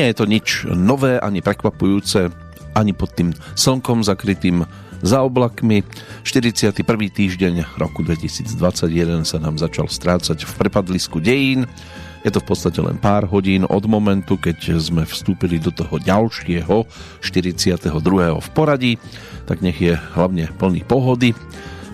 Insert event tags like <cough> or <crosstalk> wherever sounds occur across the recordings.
Nie je to nič nové ani prekvapujúce, ani pod tým slnkom zakrytým za oblakmi. 41. týždeň roku 2021 sa nám začal strácať v prepadlisku dejín. Je to v podstate len pár hodín od momentu, keď sme vstúpili do toho ďalšieho 42. v poradí, tak nech je hlavne plný pohody,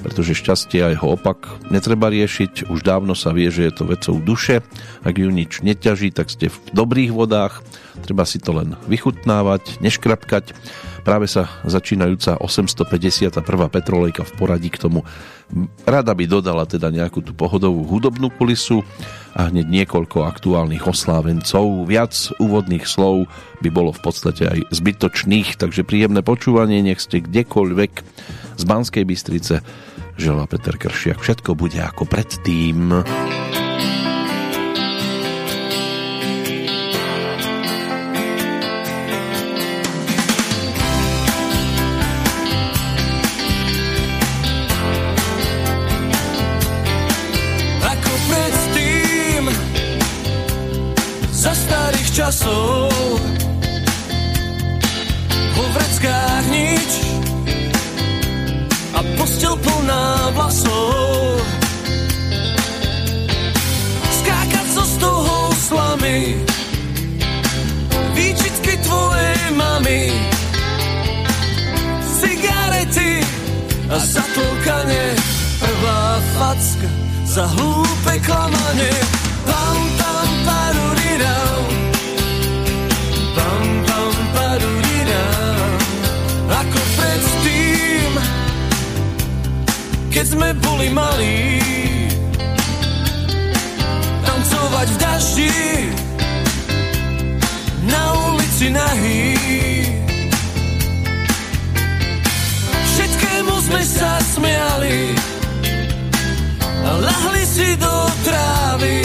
pretože šťastie a jeho opak netreba riešiť. Už dávno sa vie, že je to vecou duše. Ak ju nič neťaží, tak ste v dobrých vodách. Treba si to len vychutnávať, neškrapkať. Práve sa začínajúca 851. petrolejka v poradí k tomu rada by dodala teda nejakú tú pohodovú hudobnú kulisu a hneď niekoľko aktuálnych oslávencov. Viac úvodných slov by bolo v podstate aj zbytočných, takže príjemné počúvanie, nech ste kdekoľvek z Banskej Bystrice želá Peter Kršiak. Všetko bude ako predtým. Zatlkanie Prvá facka za hlúpe klamanie. Pam, pam, paruridam Pam, pam, paruridam Ako predtým Keď sme boli malí. Tancovať v daždi Na ulici nahý sme sa smiali a lahli si do trávy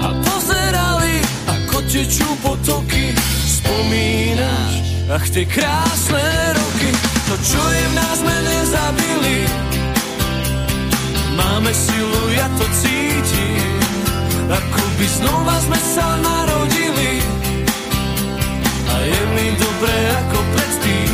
a pozerali, ako tečú potoky. Spomínaš, ach tie krásne roky, to čo je v nás sme nezabili. Máme silu, ja to cítim, ako by znova sme sa narodili. A je mi dobre ako predtým,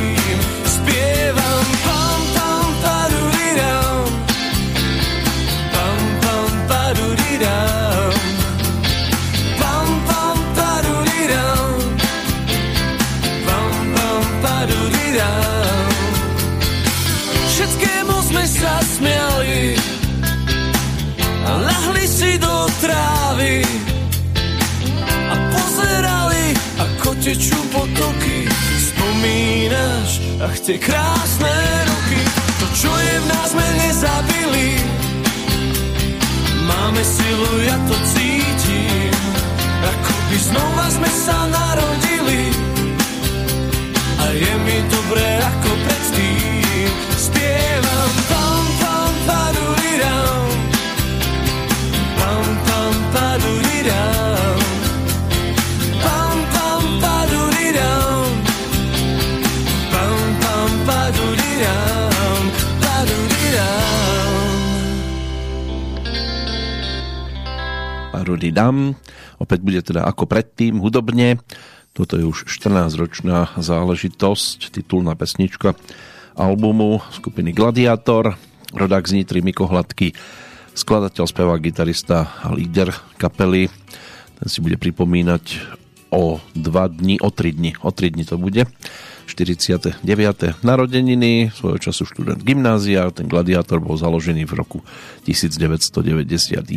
tečú potoky. Spomínaš, ach tie krásne roky, to čo je v nás sme nezabili. Máme silu, ja to cítim, ako by znova sme sa narodili. A je mi dobre ako predtým, spievam Dam. Opäť bude teda ako predtým hudobne. Toto je už 14-ročná záležitosť, titulná pesnička albumu skupiny Gladiator. Rodák z Nitry Miko Hladký, skladateľ, spevák, gitarista a líder kapely. Ten si bude pripomínať o dva dni, o tri dni, o tri dni to bude. 49. narodeniny, svojho času študent gymnázia, ten gladiátor bol založený v roku 1991,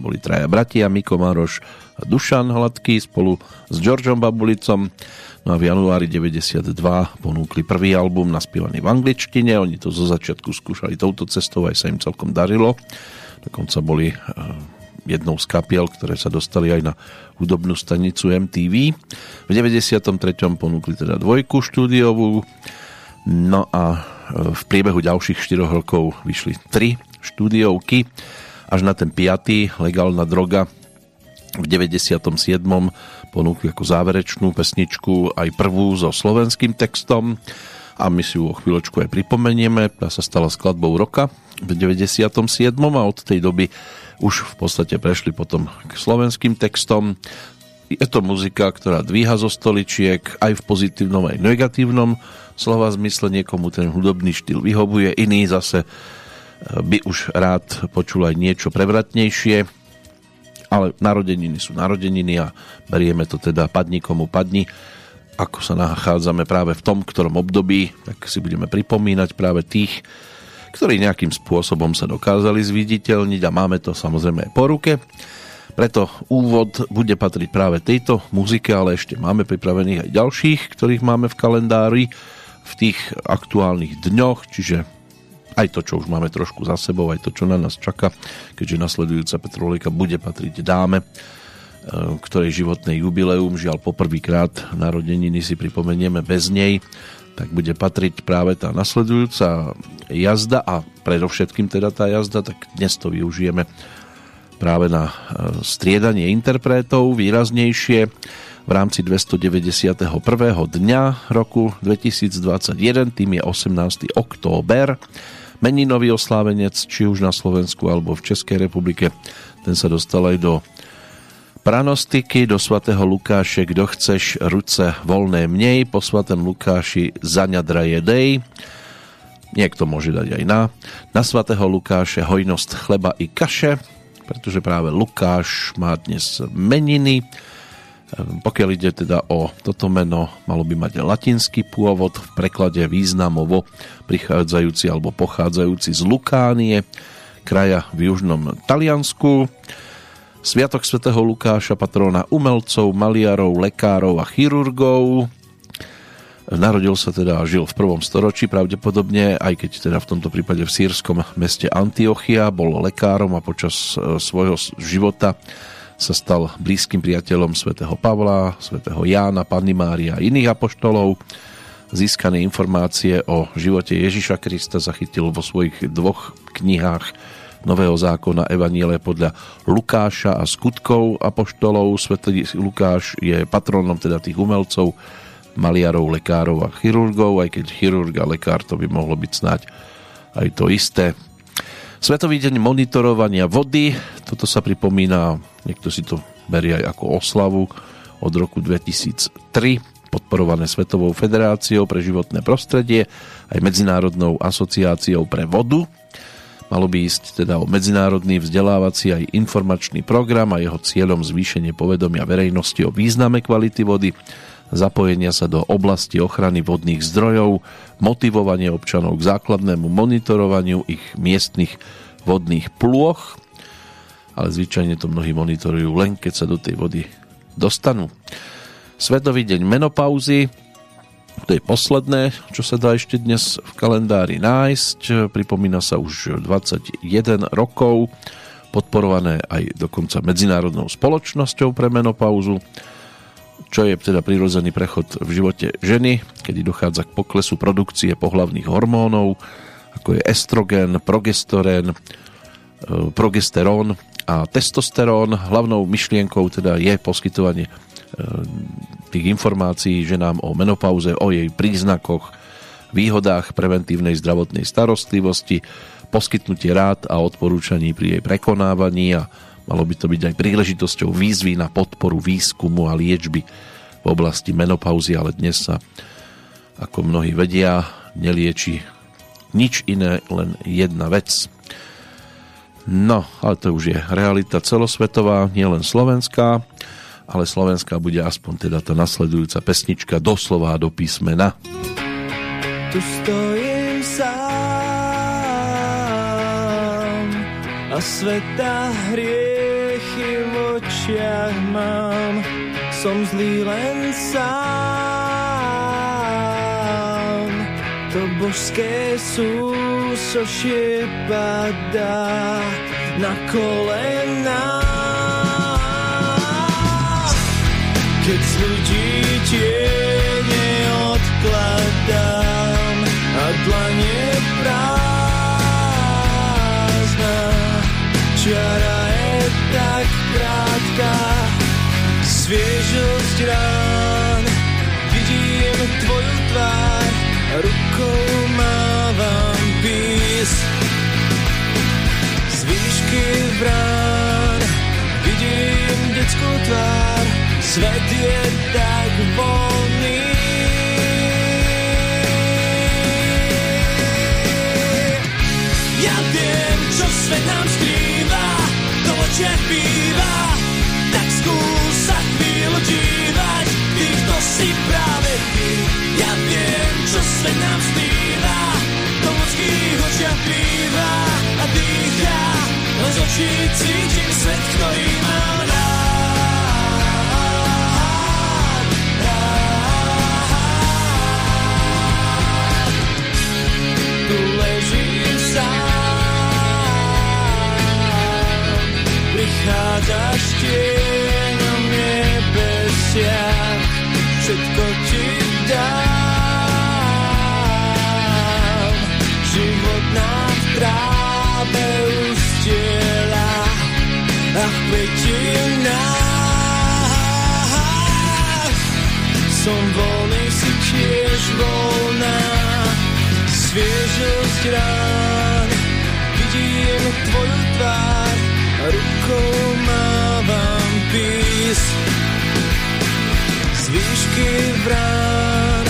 boli traja bratia, Miko Maroš a Dušan Hladký spolu s Georgeom Babulicom, no a v januári 92 ponúkli prvý album naspievaný v angličtine, oni to zo začiatku skúšali touto cestou, aj sa im celkom darilo, dokonca boli eh, jednou z kapiel, ktoré sa dostali aj na hudobnú stanicu MTV. V 93. ponúkli teda dvojku štúdiovú, no a v priebehu ďalších 4 rokov vyšli 3 štúdiovky, až na ten 5. legálna droga v 97. ponúkli ako záverečnú pesničku aj prvú so slovenským textom a my si ju o chvíľočku aj pripomenieme. Tá sa stala skladbou roka v 97. a od tej doby už v podstate prešli potom k slovenským textom. Je to muzika, ktorá dvíha zo stoličiek aj v pozitívnom, aj negatívnom slova zmysle. Niekomu ten hudobný štýl vyhovuje, iný zase by už rád počul aj niečo prevratnejšie, ale narodeniny sú narodeniny a berieme to teda padni komu padni. Ako sa nachádzame práve v tom, ktorom období, tak si budeme pripomínať práve tých, ktorí nejakým spôsobom sa dokázali zviditeľniť a máme to samozrejme aj po ruke. Preto úvod bude patriť práve tejto muzike, ale ešte máme pripravených aj ďalších, ktorých máme v kalendári v tých aktuálnych dňoch, čiže aj to, čo už máme trošku za sebou, aj to, čo na nás čaká, keďže nasledujúca Petrolika bude patriť dáme, ktorej životné jubileum, žiaľ poprvýkrát narodeniny si pripomenieme bez nej, tak bude patriť práve tá nasledujúca jazda a predovšetkým teda tá jazda, tak dnes to využijeme práve na e, striedanie interpretov výraznejšie v rámci 291. dňa roku 2021, tým je 18. október meninový oslávenec, či už na Slovensku alebo v Českej republike. Ten sa dostal aj do pranostiky, do svatého Lukáše, kdo chceš ruce voľné mnej, po svatém Lukáši zaňadra jedej. Niekto môže dať aj na. Na svatého Lukáše hojnosť chleba i kaše, pretože práve Lukáš má dnes meniny. Pokiaľ ide teda o toto meno, malo by mať latinský pôvod, v preklade významovo prichádzajúci alebo pochádzajúci z Lukánie, kraja v južnom Taliansku. Sviatok svätého Lukáša, patróna umelcov, maliarov, lekárov a chirurgov. Narodil sa teda a žil v prvom storočí pravdepodobne, aj keď teda v tomto prípade v sírskom meste Antiochia, bol lekárom a počas e, svojho života sa stal blízkym priateľom svätého Pavla, svätého Jána, Panny Mária a iných apoštolov. Získané informácie o živote Ježiša Krista zachytil vo svojich dvoch knihách Nového zákona Evaniele podľa Lukáša a skutkov apoštolov. Svetý Lukáš je patronom teda tých umelcov, maliarov, lekárov a chirurgov, aj keď chirurg a lekár to by mohlo byť snáď aj to isté. Svetový deň monitorovania vody, toto sa pripomína, niekto si to berie aj ako oslavu od roku 2003, podporované Svetovou federáciou pre životné prostredie, aj Medzinárodnou asociáciou pre vodu. Malo by ísť teda o medzinárodný vzdelávací aj informačný program a jeho cieľom zvýšenie povedomia verejnosti o význame kvality vody, zapojenia sa do oblasti ochrany vodných zdrojov, motivovanie občanov k základnému monitorovaniu ich miestnych vodných plôch, ale zvyčajne to mnohí monitorujú len keď sa do tej vody dostanú. Svetový deň menopauzy, to je posledné, čo sa dá ešte dnes v kalendári nájsť. Pripomína sa už 21 rokov, podporované aj dokonca Medzinárodnou spoločnosťou pre menopauzu čo je teda prirodzený prechod v živote ženy, kedy dochádza k poklesu produkcie pohlavných hormónov, ako je estrogen, progesterén, e, progesterón a testosterón. Hlavnou myšlienkou teda je poskytovanie e, tých informácií ženám o menopauze, o jej príznakoch, výhodách preventívnej zdravotnej starostlivosti, poskytnutie rád a odporúčaní pri jej prekonávaní a Malo by to byť aj príležitosťou výzvy na podporu výskumu a liečby v oblasti menopauzy, ale dnes sa, ako mnohí vedia, nelieči nič iné, len jedna vec. No, ale to už je realita celosvetová, nielen slovenská, ale slovenská bude aspoň teda tá nasledujúca pesnička doslova do písmena. Tu stojím sám a sveta hrie očiach mám, som zlý len sám. To božské súsošie padá na kolená. Keď z ľudí tiene odkladám a dlanie prázdna. Čiara tak krátka Sviežosť rán. Vidím tvoju tvár Rukou mávam pís. Z výšky vrán Vidím detskú tvár Svet je tak voľný. Ja viem, čo svet nám skrýva To v očiach býva Tak skús sa chvíľu dívať Týchto si práve ty. Ja viem, čo svet nám skrýva To v ľudských očiach býva A dýcha Len z očí cítim svet, ktorý mám rád Prichádzaš tieňom nebesiach, všetko ti dám. Život nám v tráve ustiela a v kvetinách. Som voľný, si tiež voľná, sviežosť rán. Vidím tvoju tvár, rukou mávam pís. Z výšky brán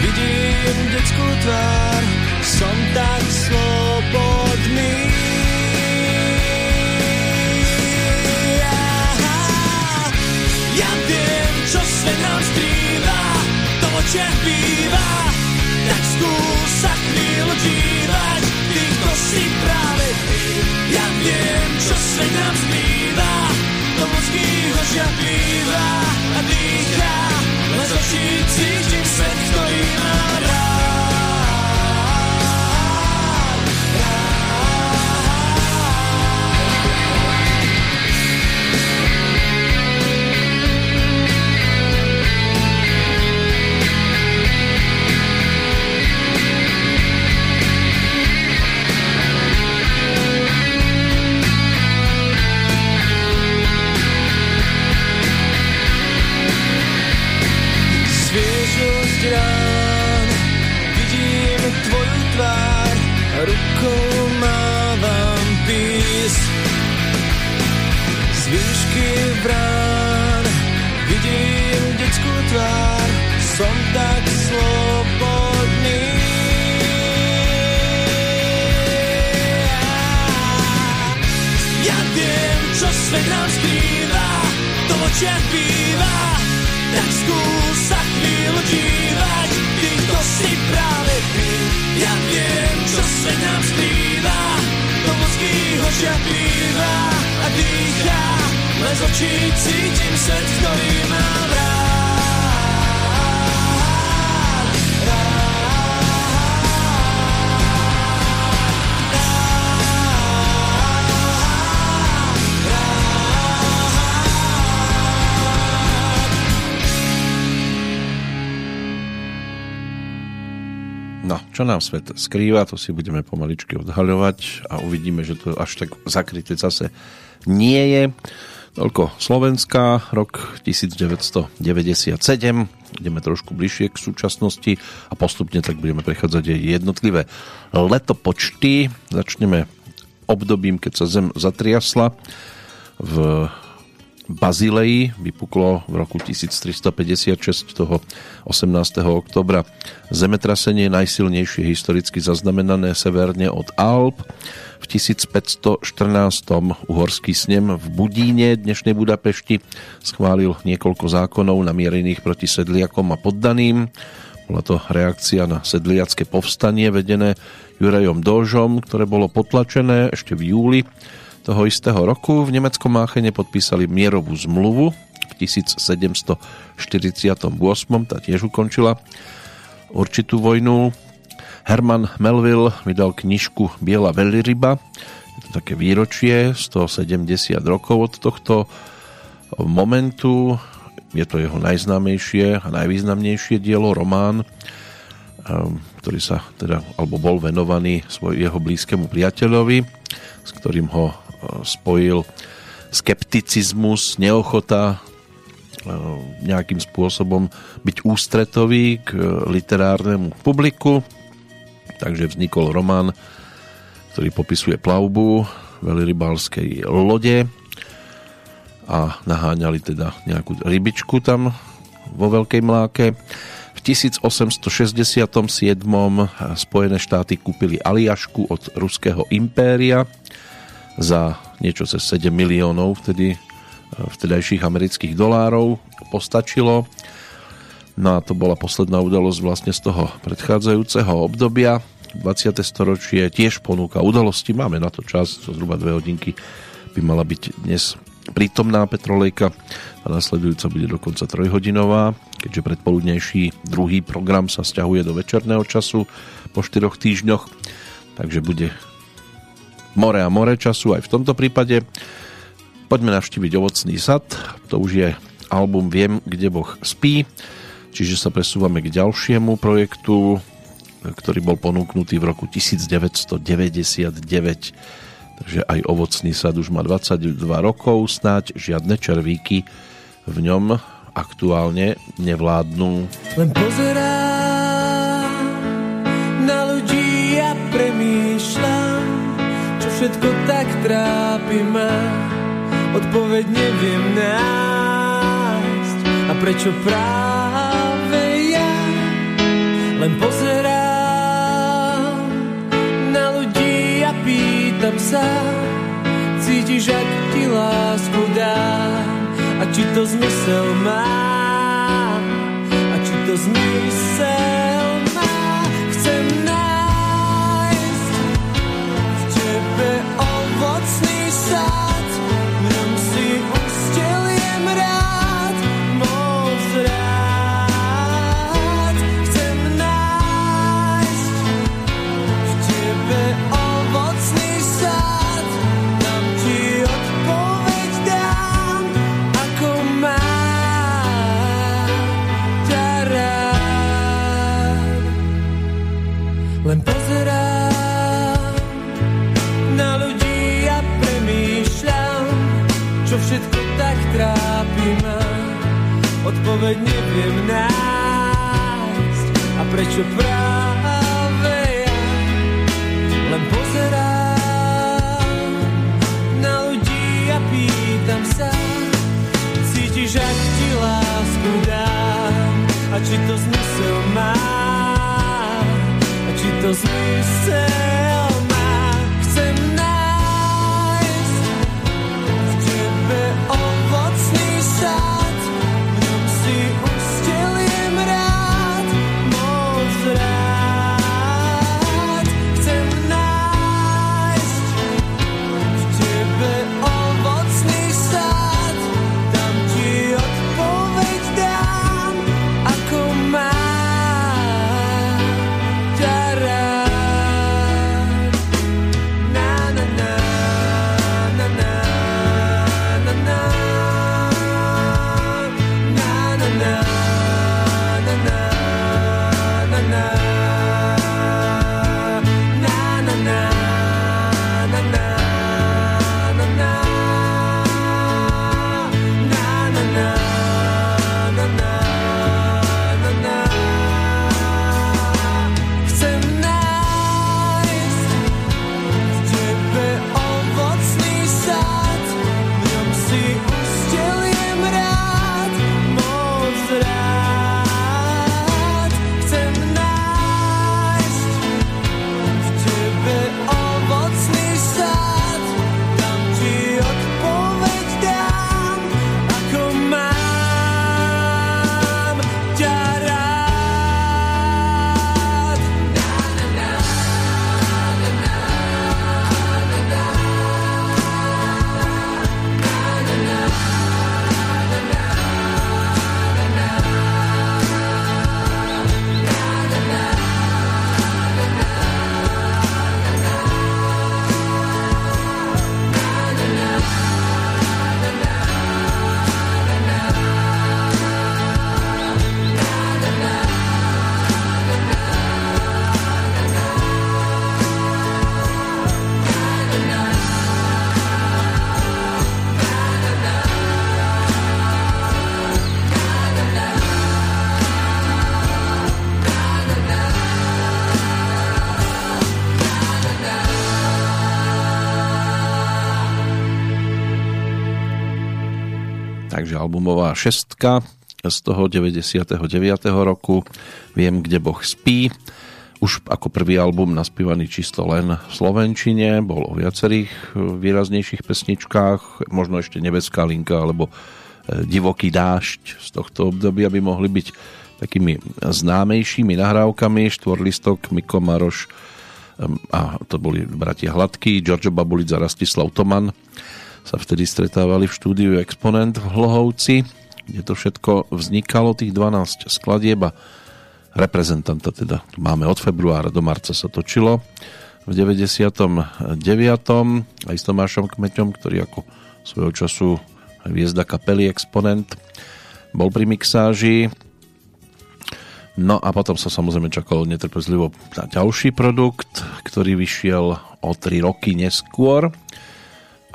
vidím detskú tvár, som tak slobodný. Ja viem, čo svet nám to v očiach býva, tak skús sa chvíľu dívať, ty to si práve ty. Svet nám to v ľudských očiach býva a dýcha, len z očí cítim svet, ktorý mám rád. Čo nám svet skrýva, to si budeme pomaličky odhaľovať a uvidíme, že to až tak zakryté zase nie je. Toľko Slovenska, rok 1997. Ideme trošku bližšie k súčasnosti a postupne tak budeme prechádzať aj jednotlivé letopočty. Začneme obdobím, keď sa Zem zatriasla v Bazileji vypuklo v roku 1356 toho 18. oktobra zemetrasenie najsilnejšie historicky zaznamenané severne od Alp. V 1514. uhorský snem v Budíne dnešnej Budapešti schválil niekoľko zákonov namierených proti sedliakom a poddaným. Bola to reakcia na sedliacké povstanie vedené Jurajom Dožom, ktoré bolo potlačené ešte v júli toho istého roku v nemeckom Máchene podpísali mierovú zmluvu v 1748. Tá tiež ukončila určitú vojnu. Herman Melville vydal knižku Biela veľryba. Je to také výročie, 170 rokov od tohto momentu. Je to jeho najznámejšie a najvýznamnejšie dielo, román, ktorý sa teda, alebo bol venovaný svoj, jeho blízkemu priateľovi, s ktorým ho spojil skepticizmus, neochota nejakým spôsobom byť ústretový k literárnemu publiku. Takže vznikol román, ktorý popisuje plavbu veľrybalskej lode a naháňali teda nejakú rybičku tam vo Veľkej Mláke. V 1867. Spojené štáty kúpili Aliašku od Ruského impéria za niečo cez 7 miliónov vtedy vtedajších amerických dolárov postačilo. No a to bola posledná udalosť vlastne z toho predchádzajúceho obdobia. 20. storočie tiež ponúka udalosti. Máme na to čas, co zhruba dve hodinky by mala byť dnes prítomná Petrolejka a nasledujúca bude dokonca trojhodinová, keďže predpoludnejší druhý program sa stiahuje do večerného času po štyroch týždňoch, takže bude more a more času aj v tomto prípade. Poďme navštíviť ovocný sad, to už je album Viem, kde Boh spí, čiže sa presúvame k ďalšiemu projektu, ktorý bol ponúknutý v roku 1999. Takže aj ovocný sad už má 22 rokov, snáď žiadne červíky v ňom aktuálne nevládnu. Len pozerám všetko tak trápi ma. Odpoveď neviem nájsť. A prečo práve ja len pozerám na ľudí a pýtam sa, cítiš, ak ti lásku dám? A či to zmysel má? A či to zmysel odpoveď neviem nájsť. A prečo práve ja len pozerám na ľudí a pýtam sa cítiš, ak ti lásku dám? A či to zmysel má? A či to zmysel albumová šestka z toho 99. roku Viem, kde Boh spí. Už ako prvý album naspívaný čisto len v Slovenčine, bol o viacerých výraznejších pesničkách, možno ešte Nebeská linka alebo e, Divoký dážď z tohto obdobia by mohli byť takými známejšími nahrávkami. Štvorlistok, Miko Maroš a to boli bratia Hladký, Giorgio Babulic a Rastislav Toman sa vtedy stretávali v štúdiu Exponent v Hlohovci, kde to všetko vznikalo, tých 12 skladieb a reprezentanta teda. Máme od februára do marca sa točilo. V 99. aj s Tomášom Kmeťom, ktorý ako svojho času hviezda kapely Exponent bol pri mixáži. No a potom sa samozrejme čakalo netrpezlivo na ďalší produkt, ktorý vyšiel o 3 roky neskôr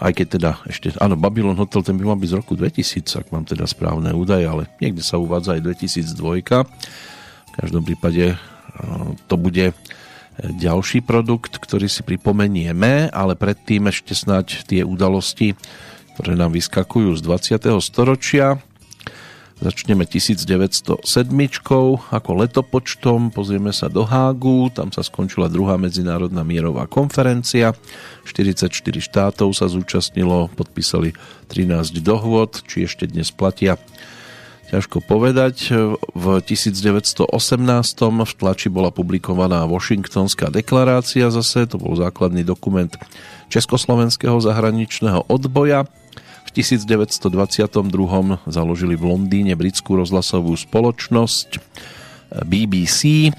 aj keď teda ešte, áno, Babylon Hotel ten by mal byť z roku 2000, ak mám teda správne údaje, ale niekde sa uvádza aj 2002. V každom prípade to bude ďalší produkt, ktorý si pripomenieme, ale predtým ešte snáď tie udalosti, ktoré nám vyskakujú z 20. storočia. Začneme 1907 ako letopočtom, pozrieme sa do Hágu, tam sa skončila druhá medzinárodná mierová konferencia, 44 štátov sa zúčastnilo, podpísali 13 dohôd, či ešte dnes platia. Ťažko povedať, v 1918 v tlači bola publikovaná Washingtonská deklarácia zase, to bol základný dokument Československého zahraničného odboja, v 1922 založili v Londýne britskú rozhlasovú spoločnosť BBC,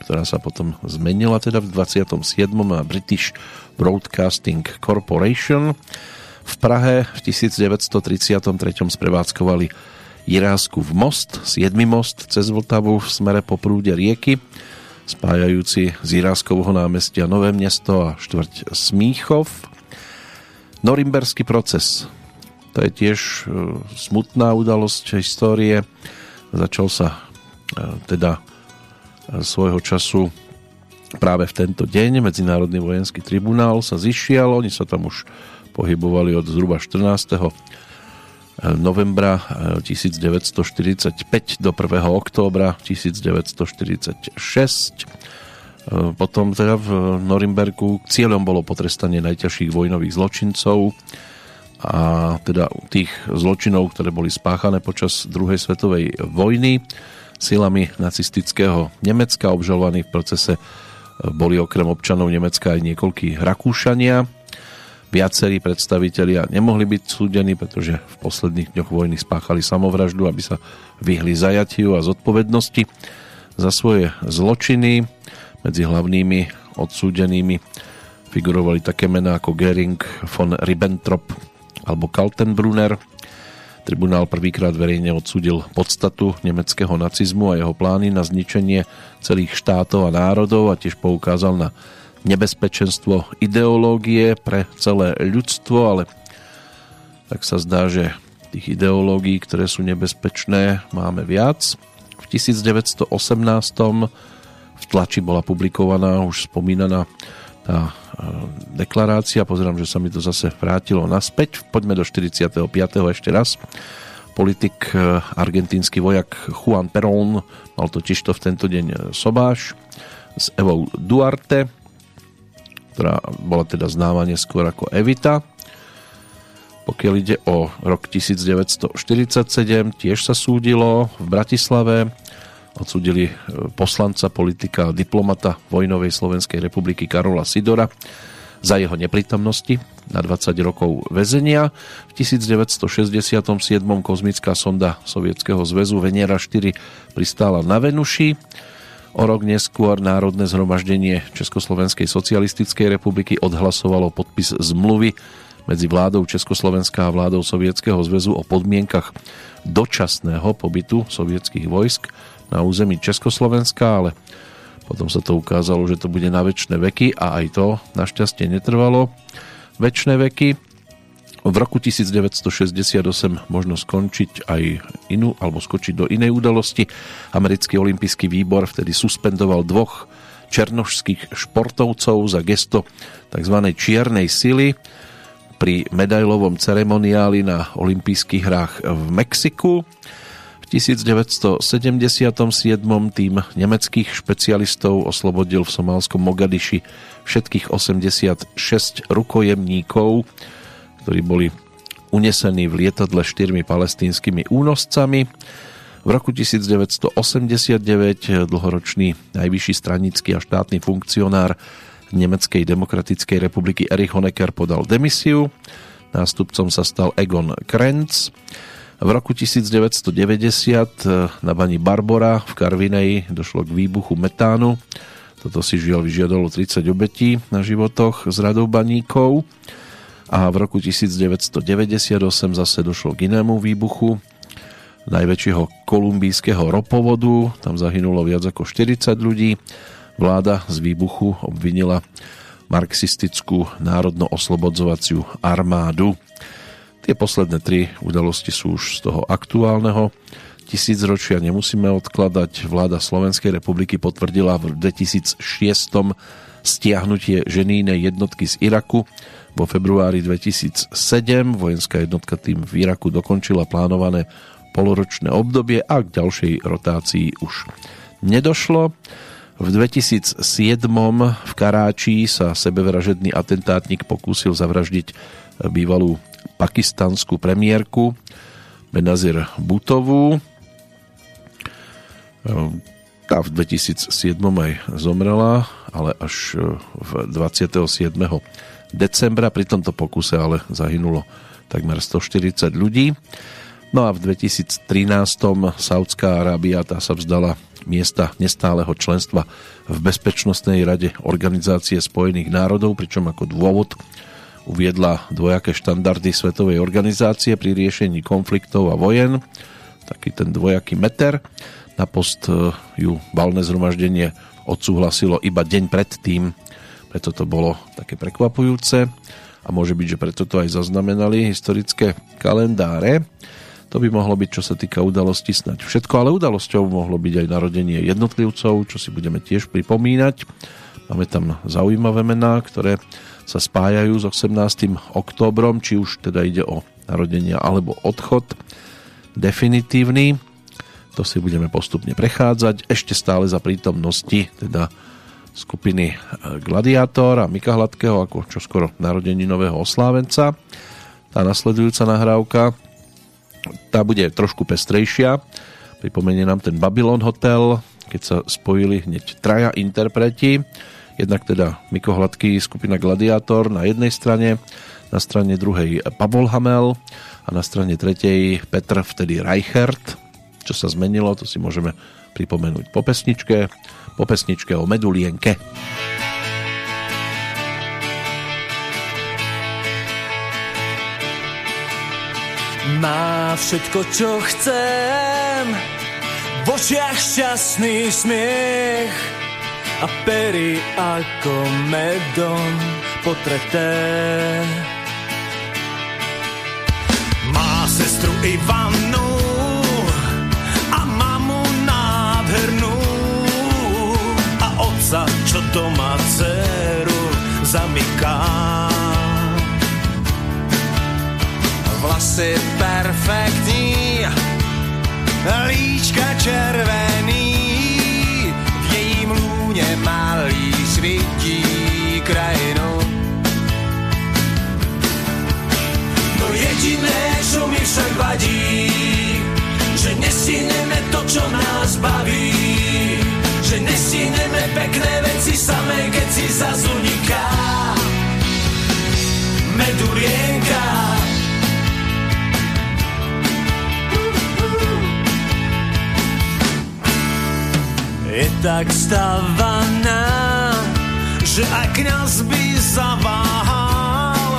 ktorá sa potom zmenila teda v 27. a British Broadcasting Corporation. V Prahe v 1933 sprevádzkovali Jirásku v most, 7. most cez Vltavu v smere po prúde rieky, spájajúci z Jiráskovho námestia Nové mesto a štvrť Smíchov. Norimberský proces to je tiež e, smutná udalosť histórie. Začal sa e, teda e, svojho času práve v tento deň Medzinárodný vojenský tribunál sa zišiel, oni sa tam už pohybovali od zhruba 14. novembra 1945 do 1. októbra 1946. Potom teda v Norimberku cieľom bolo potrestanie najťažších vojnových zločincov, a teda tých zločinov, ktoré boli spáchané počas druhej svetovej vojny silami nacistického Nemecka. Obžalovaní v procese boli okrem občanov Nemecka aj niekoľkí Rakúšania. Viacerí predstavitelia nemohli byť súdení, pretože v posledných dňoch vojny spáchali samovraždu, aby sa vyhli zajatiu a zodpovednosti za svoje zločiny. Medzi hlavnými odsúdenými figurovali také mená ako Gering, von Ribbentrop, alebo Kaltenbrunner. Tribunál prvýkrát verejne odsudil podstatu nemeckého nacizmu a jeho plány na zničenie celých štátov a národov a tiež poukázal na nebezpečenstvo ideológie pre celé ľudstvo, ale tak sa zdá, že tých ideológií, ktoré sú nebezpečné, máme viac. V 1918 v tlači bola publikovaná už spomínaná tá deklarácia. Pozerám, že sa mi to zase vrátilo naspäť. Poďme do 45. ešte raz. Politik e, argentínsky vojak Juan Perón mal totiž to v tento deň e, sobáš s Evou Duarte, ktorá bola teda známa neskôr ako Evita. Pokiaľ ide o rok 1947, tiež sa súdilo v Bratislave odsudili e, poslanca, politika a diplomata vojnovej Slovenskej republiky Karola Sidora za jeho neprítomnosti na 20 rokov väzenia. V 1967 kozmická sonda Sovietskeho zväzu Venera 4 pristála na Venuši. O rok neskôr Národné zhromaždenie Československej socialistickej republiky odhlasovalo podpis zmluvy medzi vládou Československá a vládou Sovietskeho zväzu o podmienkach dočasného pobytu sovietských vojsk na území Československa, ale potom sa to ukázalo, že to bude na väčšie veky a aj to našťastie netrvalo väčšie veky. V roku 1968 možno skončiť aj inú, alebo skočiť do inej udalosti. Americký olimpijský výbor vtedy suspendoval dvoch černožských športovcov za gesto tzv. čiernej sily. pri medailovom ceremoniáli na olympijských hrách v Mexiku. V 1977. tým nemeckých špecialistov oslobodil v somálskom Mogadiši všetkých 86 rukojemníkov, ktorí boli unesení v lietadle štyrmi palestínskymi únoscami. V roku 1989 dlhoročný najvyšší stranický a štátny funkcionár Nemeckej demokratickej republiky Erich Honecker podal demisiu. Nástupcom sa stal Egon Krenz. V roku 1990 na bani Barbora v Karvinej došlo k výbuchu metánu. Toto si žiaľ vyžiadalo 30 obetí na životoch z radou baníkov. A v roku 1998 zase došlo k inému výbuchu najväčšieho kolumbijského ropovodu. Tam zahynulo viac ako 40 ľudí. Vláda z výbuchu obvinila marxistickú národno-oslobodzovaciu armádu. Tie posledné tri udalosti sú už z toho aktuálneho tisícročia nemusíme odkladať. Vláda Slovenskej republiky potvrdila v 2006 stiahnutie ženínej jednotky z Iraku. Vo februári 2007 vojenská jednotka tým v Iraku dokončila plánované poloročné obdobie a k ďalšej rotácii už nedošlo. V 2007 v Karáči sa sebevražedný atentátnik pokúsil zavraždiť bývalú pakistanskú premiérku Benazir Butovú. Tá v 2007 aj zomrela, ale až v 27. decembra. Pri tomto pokuse ale zahynulo takmer 140 ľudí. No a v 2013 Saudská Arábia tá sa vzdala miesta nestáleho členstva v Bezpečnostnej rade Organizácie spojených národov, pričom ako dôvod uviedla dvojaké štandardy Svetovej organizácie pri riešení konfliktov a vojen, taký ten dvojaký meter. Na post e, ju valné zhromaždenie odsúhlasilo iba deň predtým, preto to bolo také prekvapujúce a môže byť, že preto to aj zaznamenali historické kalendáre. To by mohlo byť, čo sa týka udalosti, snať všetko, ale udalosťou mohlo byť aj narodenie jednotlivcov, čo si budeme tiež pripomínať. Máme tam zaujímavé mená, ktoré sa spájajú s 18. októbrom, či už teda ide o narodenia alebo odchod definitívny. To si budeme postupne prechádzať. Ešte stále za prítomnosti teda skupiny Gladiátor a Mika Hladkého ako čoskoro narodení nového oslávenca. Tá nasledujúca nahrávka tá bude trošku pestrejšia. Pripomenie nám ten Babylon Hotel, keď sa spojili hneď traja interpreti. Jednak teda Miko Hladký, skupina Gladiátor na jednej strane, na strane druhej Pavol Hamel a na strane tretej Petr vtedy Reichert. Čo sa zmenilo, to si môžeme pripomenúť po pesničke, po pesničke o Medulienke. Má všetko, čo chcem, v očiach šťastný smiech a pery ako medom potreté. Má sestru Ivanu a mamu nádhernú a otca, čo doma dceru zamyká vlasy perfektní, líčka červený, malý svítí krajinu. No jediné, čo mi však vadí, že nestíneme to, čo nás baví, že nestíneme pekné veci samé, keď si zazuniká medurienka. Je tak stavaná, že aj kniaz by zaváhal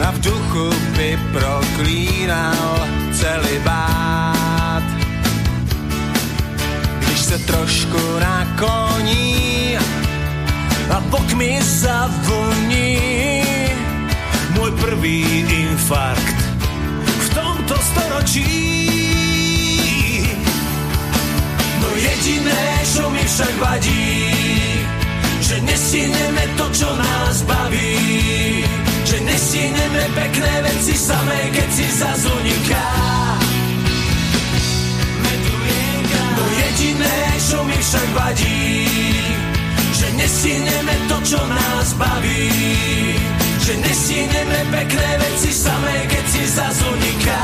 a v duchu by proklínal celý bát. Když se trošku nakloní a bok mi zavoní môj prvý infarkt v tomto storočí. Jediné, čo mi však vadí, že nestíneme to, čo nás baví, Že nestíneme pekné veci samé, keď si zazuniká No jediné, čo mi však vadí Že nestíneme to, čo nás baví. Že nestíneme pekné veci samé, keď si zazuniká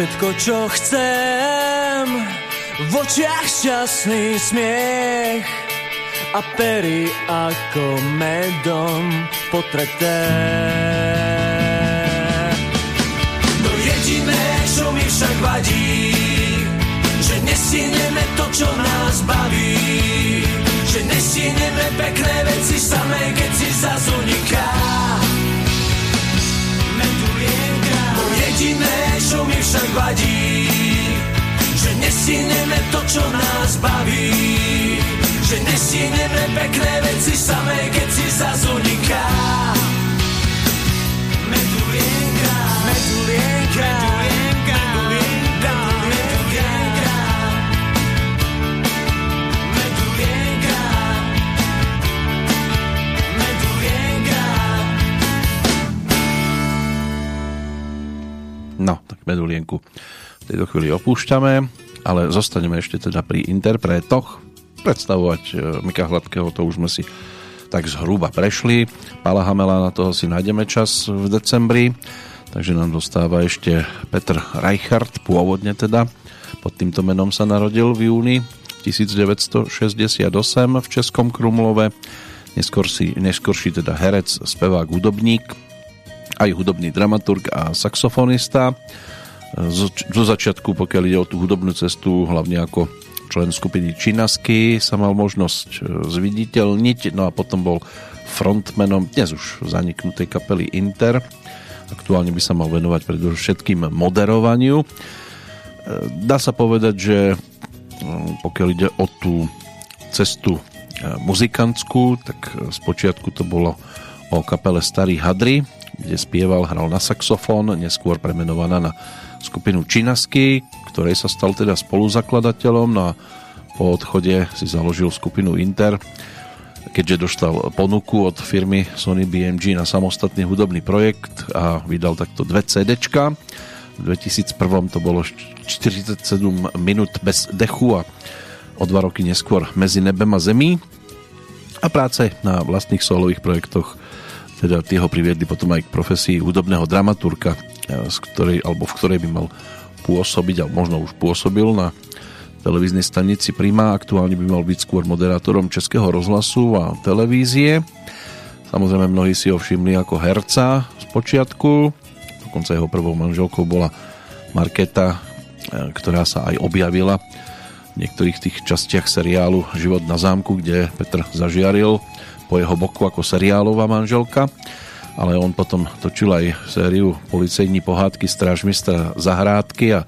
všetko, čo chcem. V očiach šťastný smiech a pery ako medom potreté. No jediné, čo mi však vadí, že nestíneme to, čo nás baví. Že nestíneme pekné veci samé, keď si zazuniká. No jediné, čo mi však vadí, že nestíneme to, čo nás baví. Že nestíneme pekné veci samé, keď si zazuniká. Medulienka, medulienka, medulienka, medulienku v tejto chvíli opúšťame, ale zostaneme ešte teda pri interpretoch. Predstavovať e, Mika Hladkého to už sme si tak zhruba prešli. Pala Hamela na toho si nájdeme čas v decembri, takže nám dostáva ešte Petr Reichert, pôvodne teda. Pod týmto menom sa narodil v júni 1968 v Českom Krumlove. Neskôr si, neskôrší teda herec, spevák, hudobník, aj hudobný dramaturg a saxofonista. Zo, začiatku, pokiaľ ide o tú hudobnú cestu, hlavne ako člen skupiny Činasky sa mal možnosť e, zviditeľniť, no a potom bol frontmanom dnes už zaniknutej kapely Inter. Aktuálne by sa mal venovať predovšetkým moderovaniu. E, Dá sa povedať, že pokiaľ ide o tú cestu e, muzikantskú, tak spočiatku to bolo o kapele Starý Hadry, kde spieval, hral na saxofón, neskôr premenovaná na skupinu Činasky, ktorej sa stal teda spoluzakladateľom no a po odchode si založil skupinu Inter, keďže dostal ponuku od firmy Sony BMG na samostatný hudobný projekt a vydal takto dve CDčka. V 2001 to bolo 47 minút bez dechu a o dva roky neskôr Mezi nebem a zemí a práce na vlastných solových projektoch teda tie ho priviedli potom aj k profesii hudobného dramaturka, z ktorej, alebo v ktorej by mal pôsobiť, alebo možno už pôsobil na televíznej stanici Prima, aktuálne by mal byť skôr moderátorom Českého rozhlasu a televízie. Samozrejme mnohí si ho všimli ako herca z počiatku, dokonca jeho prvou manželkou bola Marketa, ktorá sa aj objavila v niektorých tých častiach seriálu Život na zámku, kde Petr zažiaril po jeho boku ako seriálová manželka, ale on potom točil aj sériu Policejní pohádky Strážmistra Zahrádky a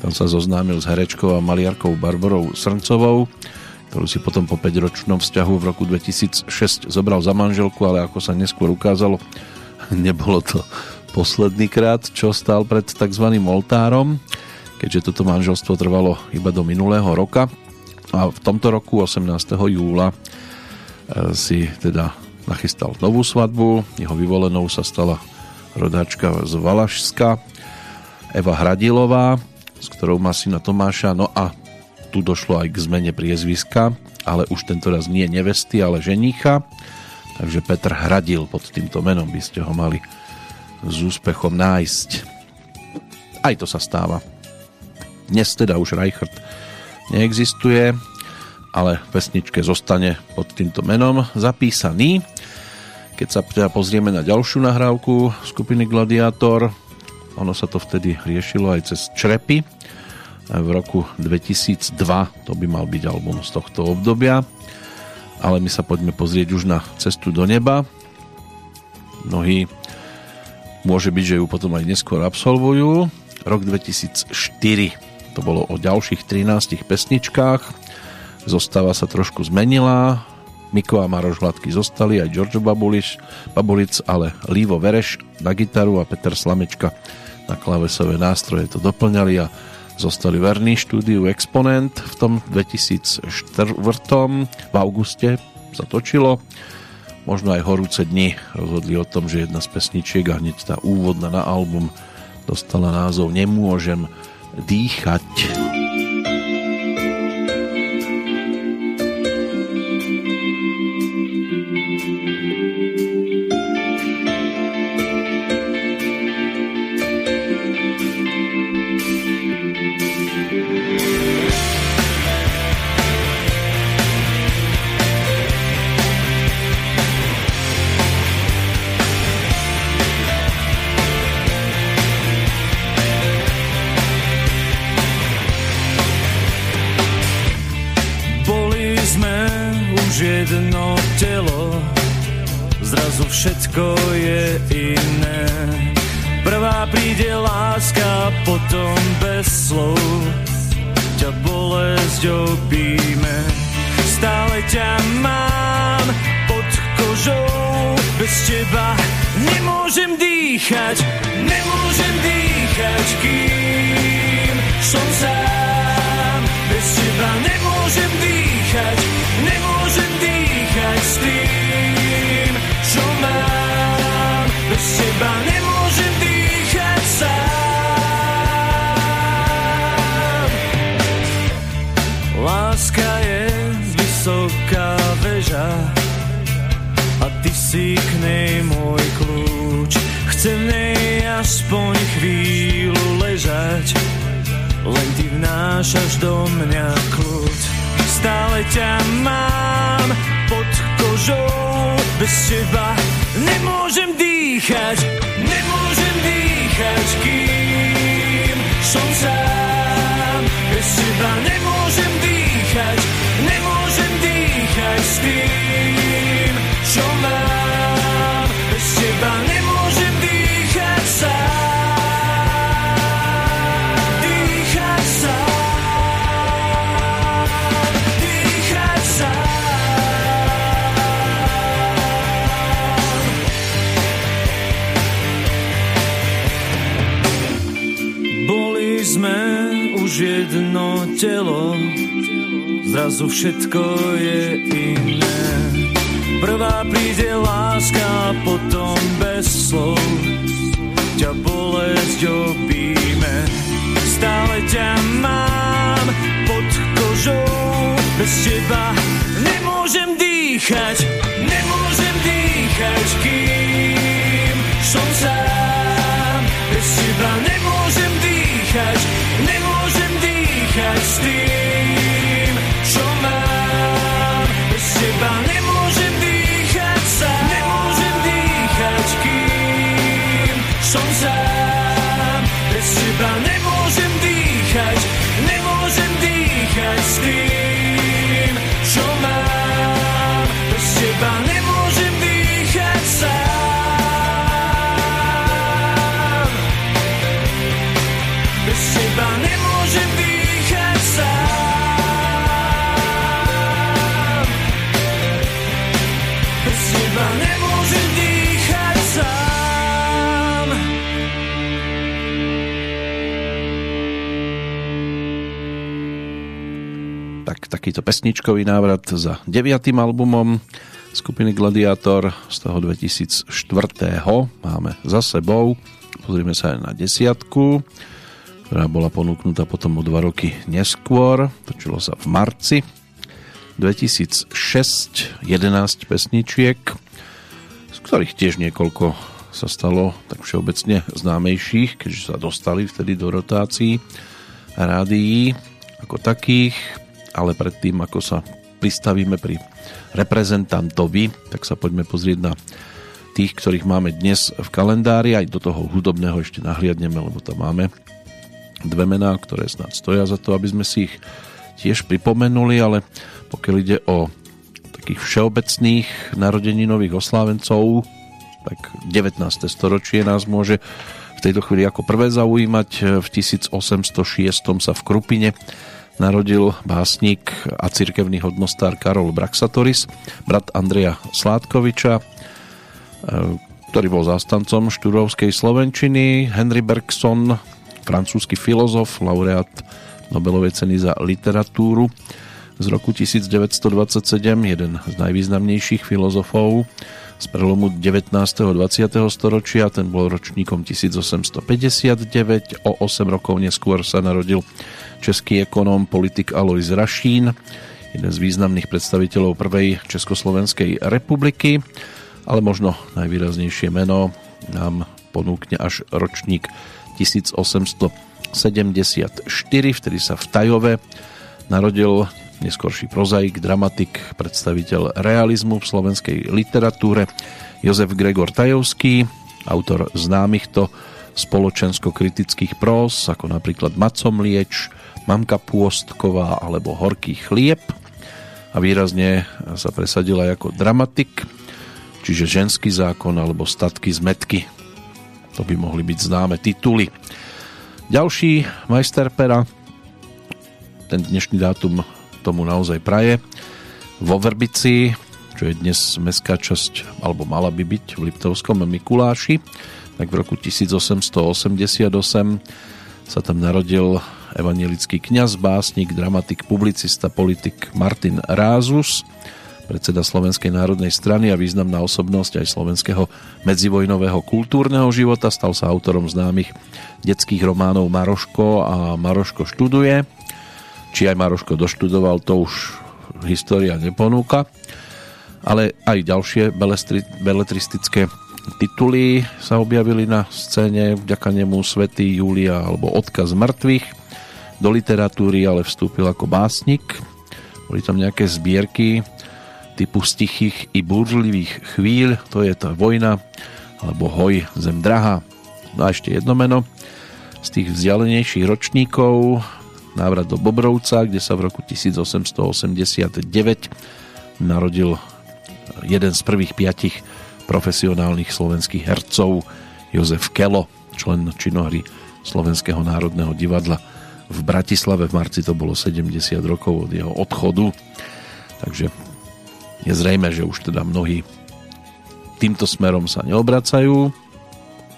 tam sa zoznámil s herečkou a maliarkou Barborou Srncovou, ktorú si potom po 5-ročnom vzťahu v roku 2006 zobral za manželku, ale ako sa neskôr ukázalo, <laughs> nebolo to posledný krát, čo stál pred tzv. oltárom, keďže toto manželstvo trvalo iba do minulého roka a v tomto roku 18. júla si teda nachystal novú svadbu. Jeho vyvolenou sa stala rodáčka z Valašska Eva Hradilová, s ktorou má syna Tomáša. No a tu došlo aj k zmene priezviska, ale už tento raz nie nevesty, ale ženícha. Takže Petr Hradil pod týmto menom by ste ho mali s úspechom nájsť. Aj to sa stáva. Dnes teda už Reichert neexistuje, ale pesničke zostane pod týmto menom zapísaný. Keď sa teda pozrieme na ďalšiu nahrávku skupiny Gladiator, ono sa to vtedy riešilo aj cez Črepy. V roku 2002 to by mal byť album z tohto obdobia. Ale my sa poďme pozrieť už na cestu do neba. Mnohí môže byť, že ju potom aj neskôr absolvujú. Rok 2004 to bolo o ďalších 13 pesničkách Zostava sa trošku zmenila. Miko a Maroš Hladký zostali, aj Giorgio Babuliš, Babulic, ale Lívo Vereš na gitaru a Peter Slamečka na klávesové nástroje to doplňali a zostali verní štúdiu Exponent v tom 2004 v auguste sa točilo možno aj horúce dni rozhodli o tom, že jedna z pesničiek a hneď tá úvodná na album dostala názov Nemôžem dýchať. Všetko je iné. Prvá príde láska, potom bez slov ťa bolesť obíme. Stále ťa mám pod kožou, bez teba nemôžem dýchať, nemôžem dýchať, kým som sám. Bez teba nemôžem dýchať, nemôžem dýchať s tým. Bez teba nemôžem dýchať sám. Láska je vysoká a ty si k nej môj kľúč. Chcem nej aspoň chvíľu ležať, len ty do mňa kľúč. Stále ťa mám pod kožou, bez teba nemôžem dýchať, nemôžem dýchať, kým som sám. Bez teba nemôžem dýchať, nemôžem dýchať s tým, telo, zrazu všetko je iné. Prvá príde láska, potom bez slov ťa bolesť obíme. Stále ťa mám pod kožou, bez teba nemôžem dýchať, nemôžem dýchať, kým som sám. Bez teba nemôžem dýchať, nemôžem dýchať takýto pesničkový návrat za deviatým albumom skupiny Gladiator z toho 2004. máme za sebou. Pozrime sa aj na desiatku, ktorá bola ponúknutá potom o dva roky neskôr. Točilo sa v marci 2006 11 pesničiek, z ktorých tiež niekoľko sa stalo tak všeobecne známejších, keďže sa dostali vtedy do rotácií rádií ako takých ale predtým, ako sa pristavíme pri reprezentantovi, tak sa poďme pozrieť na tých, ktorých máme dnes v kalendári, aj do toho hudobného ešte nahliadneme, lebo tam máme dve mená, ktoré snad stoja za to, aby sme si ich tiež pripomenuli, ale pokiaľ ide o takých všeobecných narodeninových oslávencov, tak 19. storočie nás môže v tejto chvíli ako prvé zaujímať. V 1806 sa v Krupine narodil básnik a cirkevný hodnostár Karol Braxatoris, brat Andreja Sládkoviča, e, ktorý bol zástancom štúrovskej Slovenčiny, Henry Bergson, francúzsky filozof, laureát Nobelovej ceny za literatúru z roku 1927, jeden z najvýznamnejších filozofov z prelomu 19. a 20. storočia, ten bol ročníkom 1859, o 8 rokov neskôr sa narodil český ekonóm, politik Alois Rašín, jeden z významných predstaviteľov prvej Československej republiky, ale možno najvýraznejšie meno nám ponúkne až ročník 1874, vtedy sa v Tajove narodil neskorší prozaik, dramatik, predstaviteľ realizmu v slovenskej literatúre Jozef Gregor Tajovský, autor známych to spoločensko-kritických prós, ako napríklad Macom Lieč, Mamka Pôstková alebo Horký chlieb a výrazne sa presadila ako dramatik, čiže ženský zákon alebo statky z metky. To by mohli byť známe tituly. Ďalší majster pera, ten dnešný dátum tomu naozaj praje. Vo Vrbici, čo je dnes mestská časť, alebo mala by byť v Liptovskom Mikuláši, tak v roku 1888 sa tam narodil evangelický kňaz, básnik, dramatik, publicista, politik Martin Rázus, predseda Slovenskej národnej strany a významná osobnosť aj slovenského medzivojnového kultúrneho života. Stal sa autorom známych detských románov Maroško a Maroško študuje či aj Maroško doštudoval, to už história neponúka. Ale aj ďalšie beletristické tituly sa objavili na scéne, vďaka nemu Svetý Julia alebo Odkaz mŕtvych. Do literatúry ale vstúpil ako básnik. Boli tam nejaké zbierky typu stichých i búrlivých chvíľ, to je tá vojna, alebo hoj zem drahá. No a ešte jedno meno z tých vzdialenejších ročníkov návrat do Bobrovca, kde sa v roku 1889 narodil jeden z prvých piatich profesionálnych slovenských hercov Jozef Kelo, člen činohry Slovenského národného divadla v Bratislave. V marci to bolo 70 rokov od jeho odchodu. Takže je zrejme, že už teda mnohí týmto smerom sa neobracajú,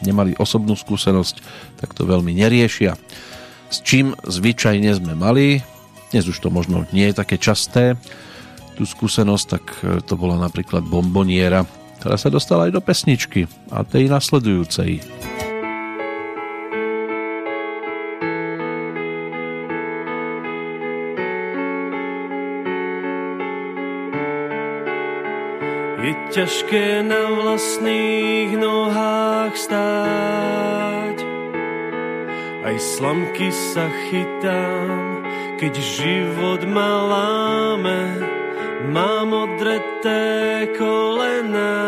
nemali osobnú skúsenosť, tak to veľmi neriešia s čím zvyčajne sme mali. Dnes už to možno nie je také časté, tú skúsenosť, tak e, to bola napríklad bomboniera, ktorá sa dostala aj do pesničky a tej nasledujúcej. Je ťažké na vlastných nohách stáť aj slamky sa chytám, keď život ma láme, mám odreté kolená.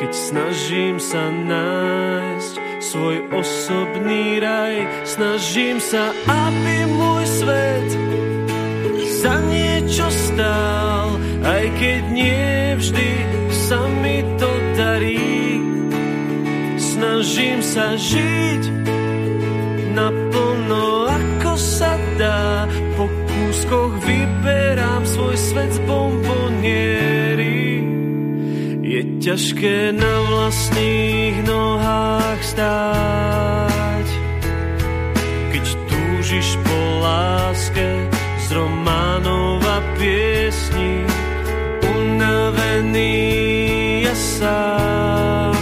Keď snažím sa nájsť svoj osobný raj, snažím sa, aby môj svet za niečo stál, aj keď nie vždy sa žiť naplno, ako sa dá. Po kúskoch vyberám svoj svet z bomboniery. Je ťažké na vlastných nohách stáť, keď túžiš po láske z románov a piesní, unavený ja sám.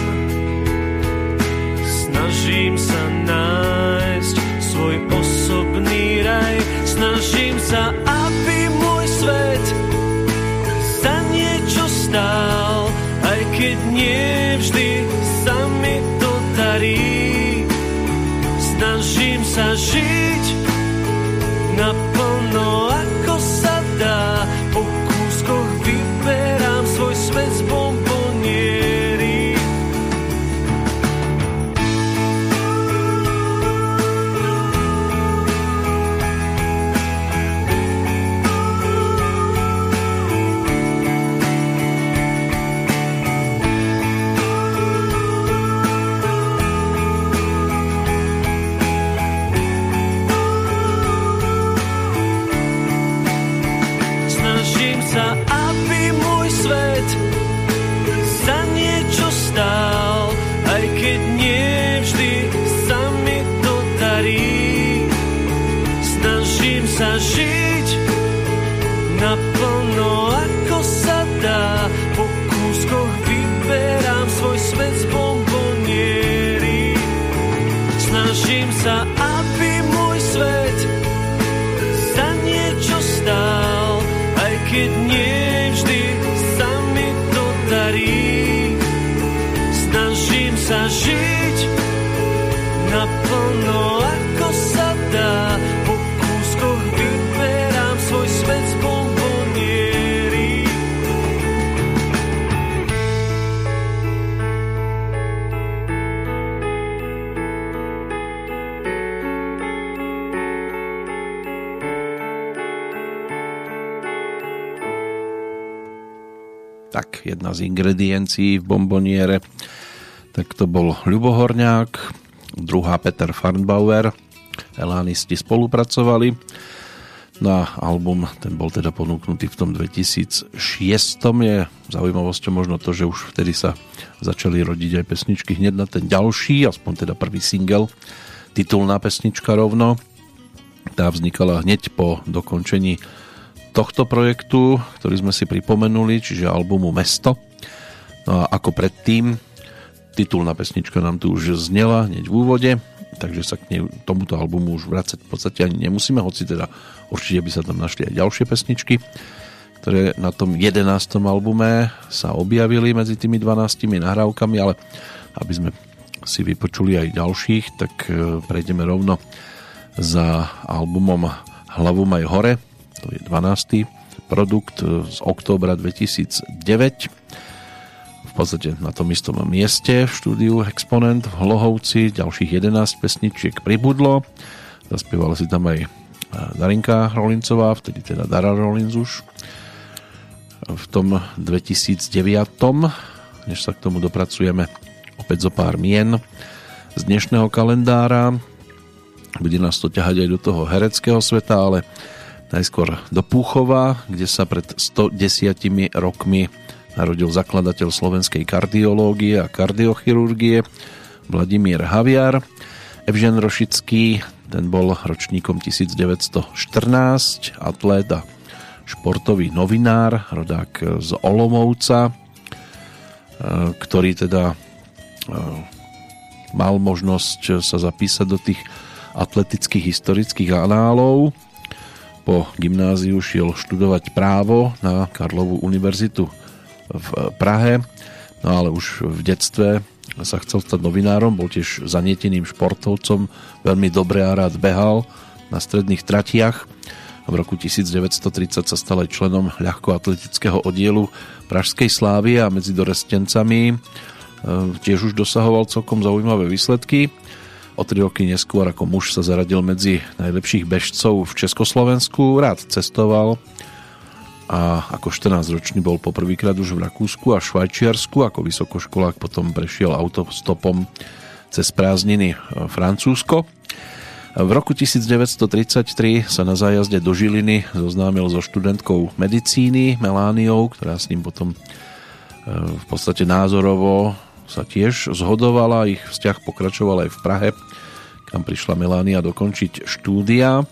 Snažím Tak, jedna z ingrediencií v bomboniere, tak to bol Ľubohorňák, druhá Peter Farnbauer, Elánisti spolupracovali. No a album, ten bol teda ponúknutý v tom 2006. Je zaujímavosťou možno to, že už vtedy sa začali rodiť aj pesničky hneď na ten ďalší, aspoň teda prvý single, titulná pesnička rovno. Tá vznikala hneď po dokončení tohto projektu, ktorý sme si pripomenuli, čiže albumu Mesto. No a ako predtým, titulná pesnička nám tu už znela hneď v úvode, takže sa k tomuto albumu už vrácať v podstate ani nemusíme, hoci teda určite by sa tam našli aj ďalšie pesničky, ktoré na tom 11. albume sa objavili medzi tými 12 nahrávkami, ale aby sme si vypočuli aj ďalších, tak e, prejdeme rovno za albumom Hlavu maj hore, to je 12. produkt z októbra 2009 v podstate na tom istom mieste v štúdiu Exponent v Hlohovci ďalších 11 pesničiek pribudlo. Zaspievala si tam aj Darinka Rolincová vtedy teda Dara Rolinc už. V tom 2009 než sa k tomu dopracujeme opäť zo pár mien z dnešného kalendára. Bude nás to ťahať aj do toho hereckého sveta, ale najskôr do Púchova, kde sa pred 110 rokmi narodil zakladateľ slovenskej kardiológie a kardiochirurgie Vladimír Haviar. Evžen Rošický, ten bol ročníkom 1914, atlét a športový novinár, rodák z Olomovca, e, ktorý teda e, mal možnosť sa zapísať do tých atletických historických análov. Po gymnáziu šiel študovať právo na Karlovú univerzitu v Prahe, no ale už v detstve sa chcel stať novinárom, bol tiež zanieteným športovcom, veľmi dobre a rád behal na stredných tratiach. V roku 1930 sa stal aj členom ľahkoatletického oddielu Pražskej slávy a medzi dorestencami e, tiež už dosahoval celkom zaujímavé výsledky. O tri roky neskôr ako muž sa zaradil medzi najlepších bežcov v Československu, rád cestoval a ako 14-ročný bol poprvýkrát už v Rakúsku a Švajčiarsku, ako vysokoškolák potom prešiel autostopom cez prázdniny Francúzsko. V roku 1933 sa na zájazde do Žiliny zoznámil so študentkou medicíny Melániou, ktorá s ním potom e, v podstate názorovo sa tiež zhodovala, ich vzťah pokračoval aj v Prahe, kam prišla Melania dokončiť štúdia.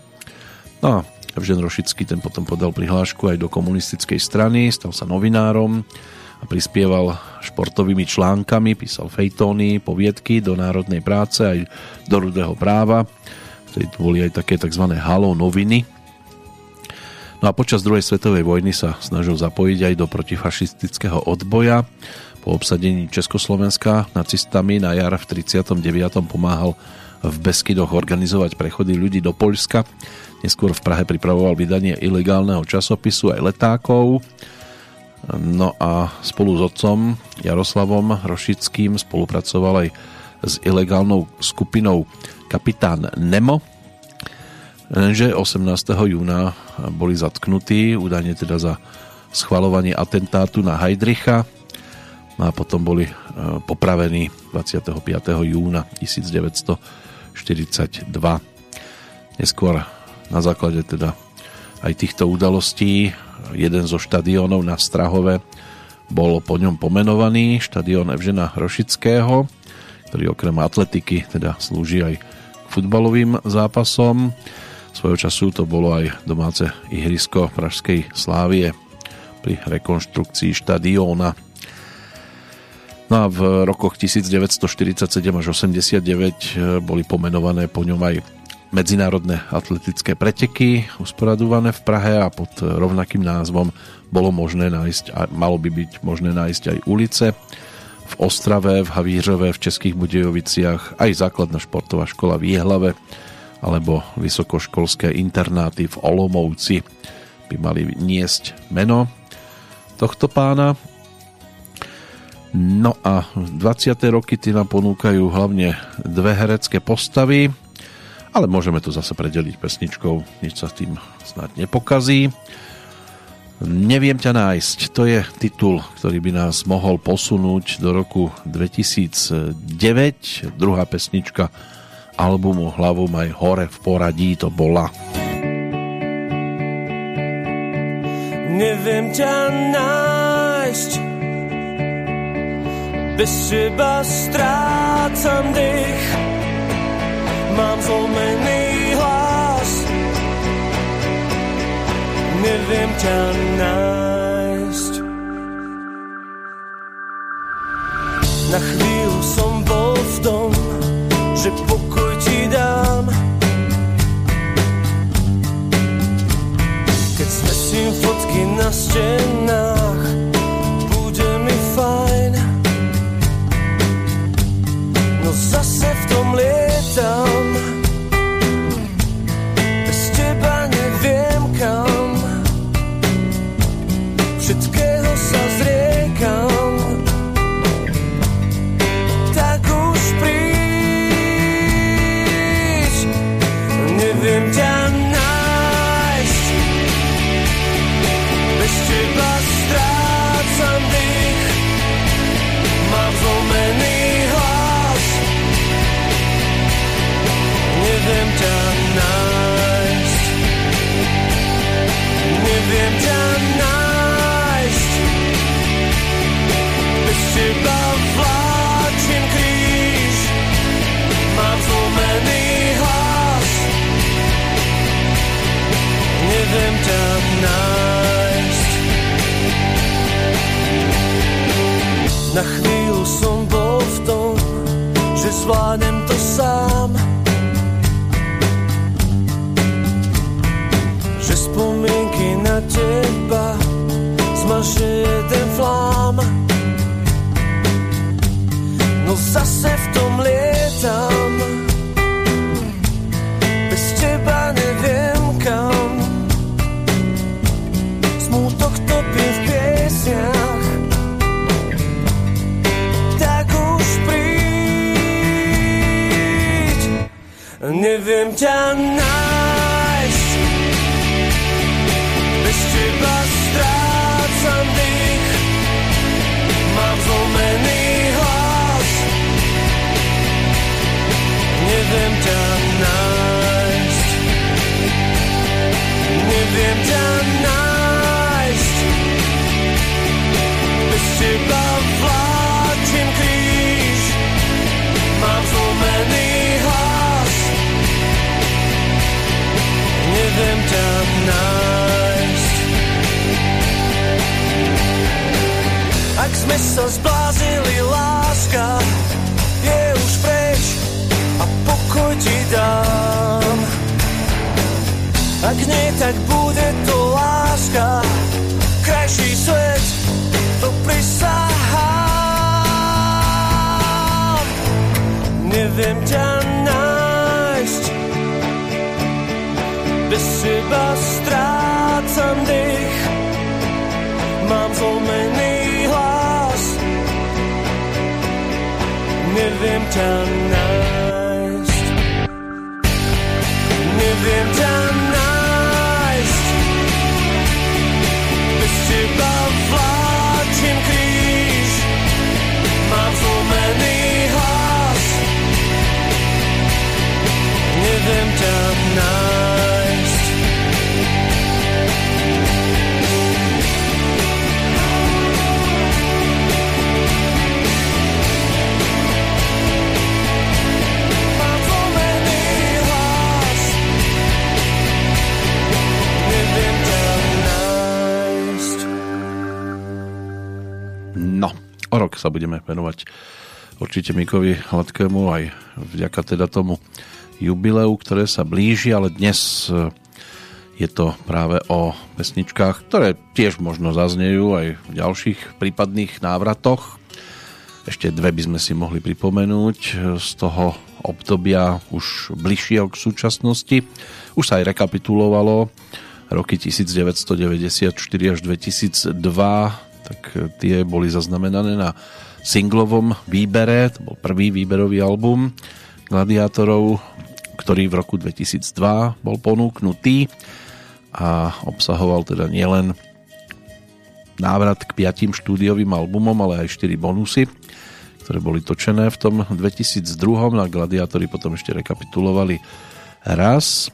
No a Evžen Rošický ten potom podal prihlášku aj do komunistickej strany, stal sa novinárom a prispieval športovými článkami, písal fejtóny, poviedky do národnej práce aj do rudého práva. Vtedy boli aj také tzv. halo noviny. No a počas druhej svetovej vojny sa snažil zapojiť aj do protifašistického odboja po obsadení Československa nacistami na jar v 39. pomáhal v Beskydoch organizovať prechody ľudí do Poľska. Neskôr v Prahe pripravoval vydanie ilegálneho časopisu aj letákov. No a spolu s otcom Jaroslavom Rošickým spolupracoval aj s ilegálnou skupinou Kapitán Nemo. Lenže 18. júna boli zatknutí, údajne teda za schvalovanie atentátu na Heidricha a potom boli e, popravení 25. júna 1942. Neskôr na základe teda aj týchto udalostí jeden zo štadiónov na Strahove bol po ňom pomenovaný štadión Evžena Hrošického, ktorý okrem atletiky teda slúži aj k futbalovým zápasom. Svojho času to bolo aj domáce ihrisko Pražskej Slávie pri rekonštrukcii štadióna. No a v rokoch 1947 až 89 boli pomenované po ňom aj medzinárodné atletické preteky usporadované v Prahe a pod rovnakým názvom bolo možné nájsť, a malo by byť možné nájsť aj ulice v Ostrave, v Havířove, v Českých Budejoviciach, aj základná športová škola v Jihlave alebo vysokoškolské internáty v Olomouci by mali niesť meno tohto pána. No a 20. roky ty nám ponúkajú hlavne dve herecké postavy ale môžeme to zase predeliť pesničkou, nič sa tým snad nepokazí. Neviem ťa nájsť, to je titul, ktorý by nás mohol posunúť do roku 2009. Druhá pesnička albumu Hlavu maj hore v poradí to bola. Neviem ťa nájsť Bez teba strácam dých mám zlomený hlas. Neviem ťa nájsť. Na chvíľu som bol v tom, že pokoj ti dám. Keď svesím fotky na stenách, zase v tom lietam Na chvíľu som bol v tom, že zvládnem to sám. Že spomienky na teba zmaže jeden flám. No zase v tom lietam, bez teba neviem Neviem ťa nájsť sa budeme venovať určite Mikovi Hladkému aj vďaka teda tomu jubileu, ktoré sa blíži, ale dnes e, je to práve o pesničkách, ktoré tiež možno zaznejú aj v ďalších prípadných návratoch. Ešte dve by sme si mohli pripomenúť z toho obdobia už bližšieho k súčasnosti. Už sa aj rekapitulovalo roky 1994 až 2002, tak tie boli zaznamenané na singlovom výbere, to bol prvý výberový album Gladiátorov, ktorý v roku 2002 bol ponúknutý a obsahoval teda nielen návrat k piatým štúdiovým albumom, ale aj 4 bonusy, ktoré boli točené v tom 2002. Na Gladiátori potom ešte rekapitulovali raz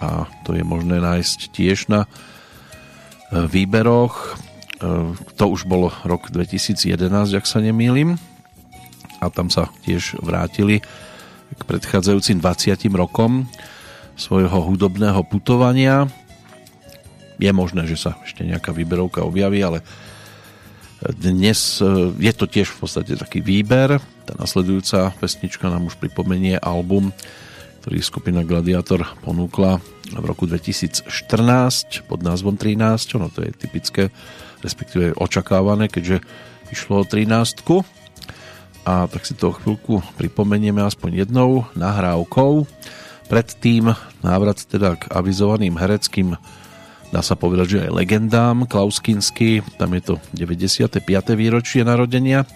a to je možné nájsť tiež na e, výberoch. E, to už bol rok 2011, ak sa nemýlim. A tam sa tiež vrátili k predchádzajúcim 20 rokom svojho hudobného putovania je možné, že sa ešte nejaká výberovka objaví, ale dnes e, je to tiež v podstate taký výber. Tá nasledujúca pesnička nám už pripomenie album, ktorý skupina Gladiator ponúkla v roku 2014 pod názvom 13. Ono to je typické, respektíve očakávané, keďže išlo o 13. A tak si to o chvíľku pripomenieme aspoň jednou nahrávkou. Predtým návrat teda k avizovaným hereckým dá sa povedať, že aj legendám Klaus tam je to 95. výročie narodenia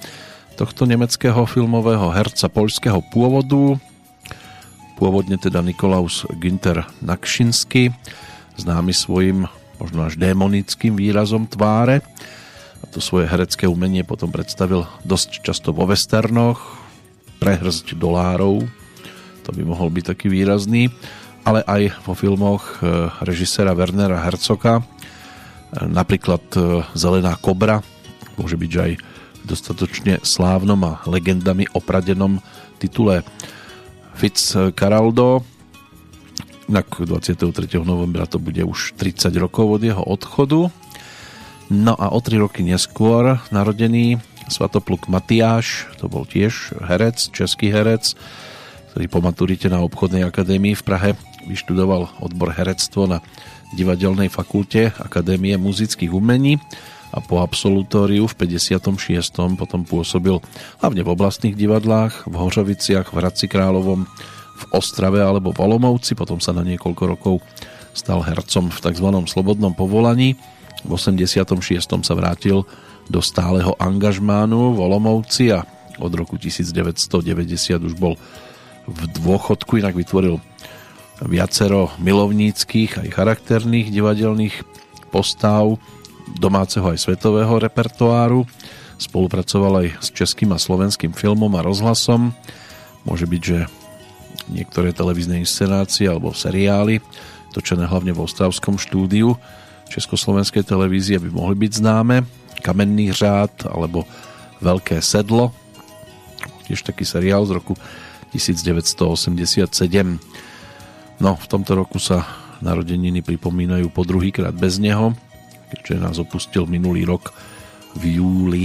tohto nemeckého filmového herca poľského pôvodu, pôvodne teda Nikolaus Günther Nakšinsky, známy svojim možno až démonickým výrazom tváre. A to svoje herecké umenie potom predstavil dosť často vo westernoch, prehrzť dolárov, to by mohol byť taký výrazný ale aj vo filmoch e, režisera Wernera Herzoga, e, napríklad e, Zelená kobra, môže byť aj dostatočne slávnom a legendami opradenom titule Fitzcarraldo. Inak 23. novembra to bude už 30 rokov od jeho odchodu. No a o 3 roky neskôr narodený Svatopluk Matiáš, to bol tiež herec, český herec, ktorý po maturite na obchodnej akadémii v Prahe vyštudoval odbor herectvo na divadelnej fakulte Akadémie muzických umení a po absolutóriu v 56. potom pôsobil hlavne v oblastných divadlách, v Hořoviciach, v Hradci Královom, v Ostrave alebo v Olomovci, potom sa na niekoľko rokov stal hercom v tzv. slobodnom povolaní. V 86. sa vrátil do stáleho angažmánu v Olomovci a od roku 1990 už bol v dôchodku, inak vytvoril viacero milovníckých aj charakterných divadelných postav domáceho aj svetového repertoáru. Spolupracoval aj s českým a slovenským filmom a rozhlasom. Môže byť, že niektoré televízne inscenácie alebo seriály točené hlavne v Ostravskom štúdiu Československej televízie by mohli byť známe. Kamenný řád alebo Veľké sedlo. Tiež taký seriál z roku 1987 No, v tomto roku sa narodeniny pripomínajú po druhýkrát bez neho, keďže nás opustil minulý rok v júli.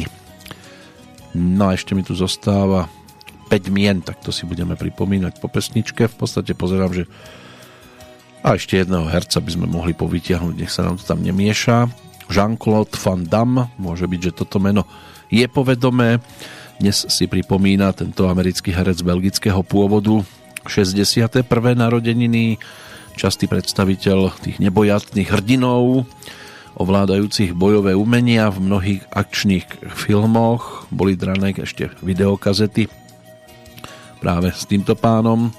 No a ešte mi tu zostáva 5 mien, tak to si budeme pripomínať po pesničke. V podstate pozerám, že a ešte jedného herca by sme mohli povytiahnuť, nech sa nám to tam nemieša. Jean-Claude Van Damme, môže byť, že toto meno je povedomé. Dnes si pripomína tento americký herec belgického pôvodu 61. narodeniny, častý predstaviteľ tých nebojatných hrdinov, ovládajúcich bojové umenia v mnohých akčných filmoch. Boli drané ešte videokazety práve s týmto pánom.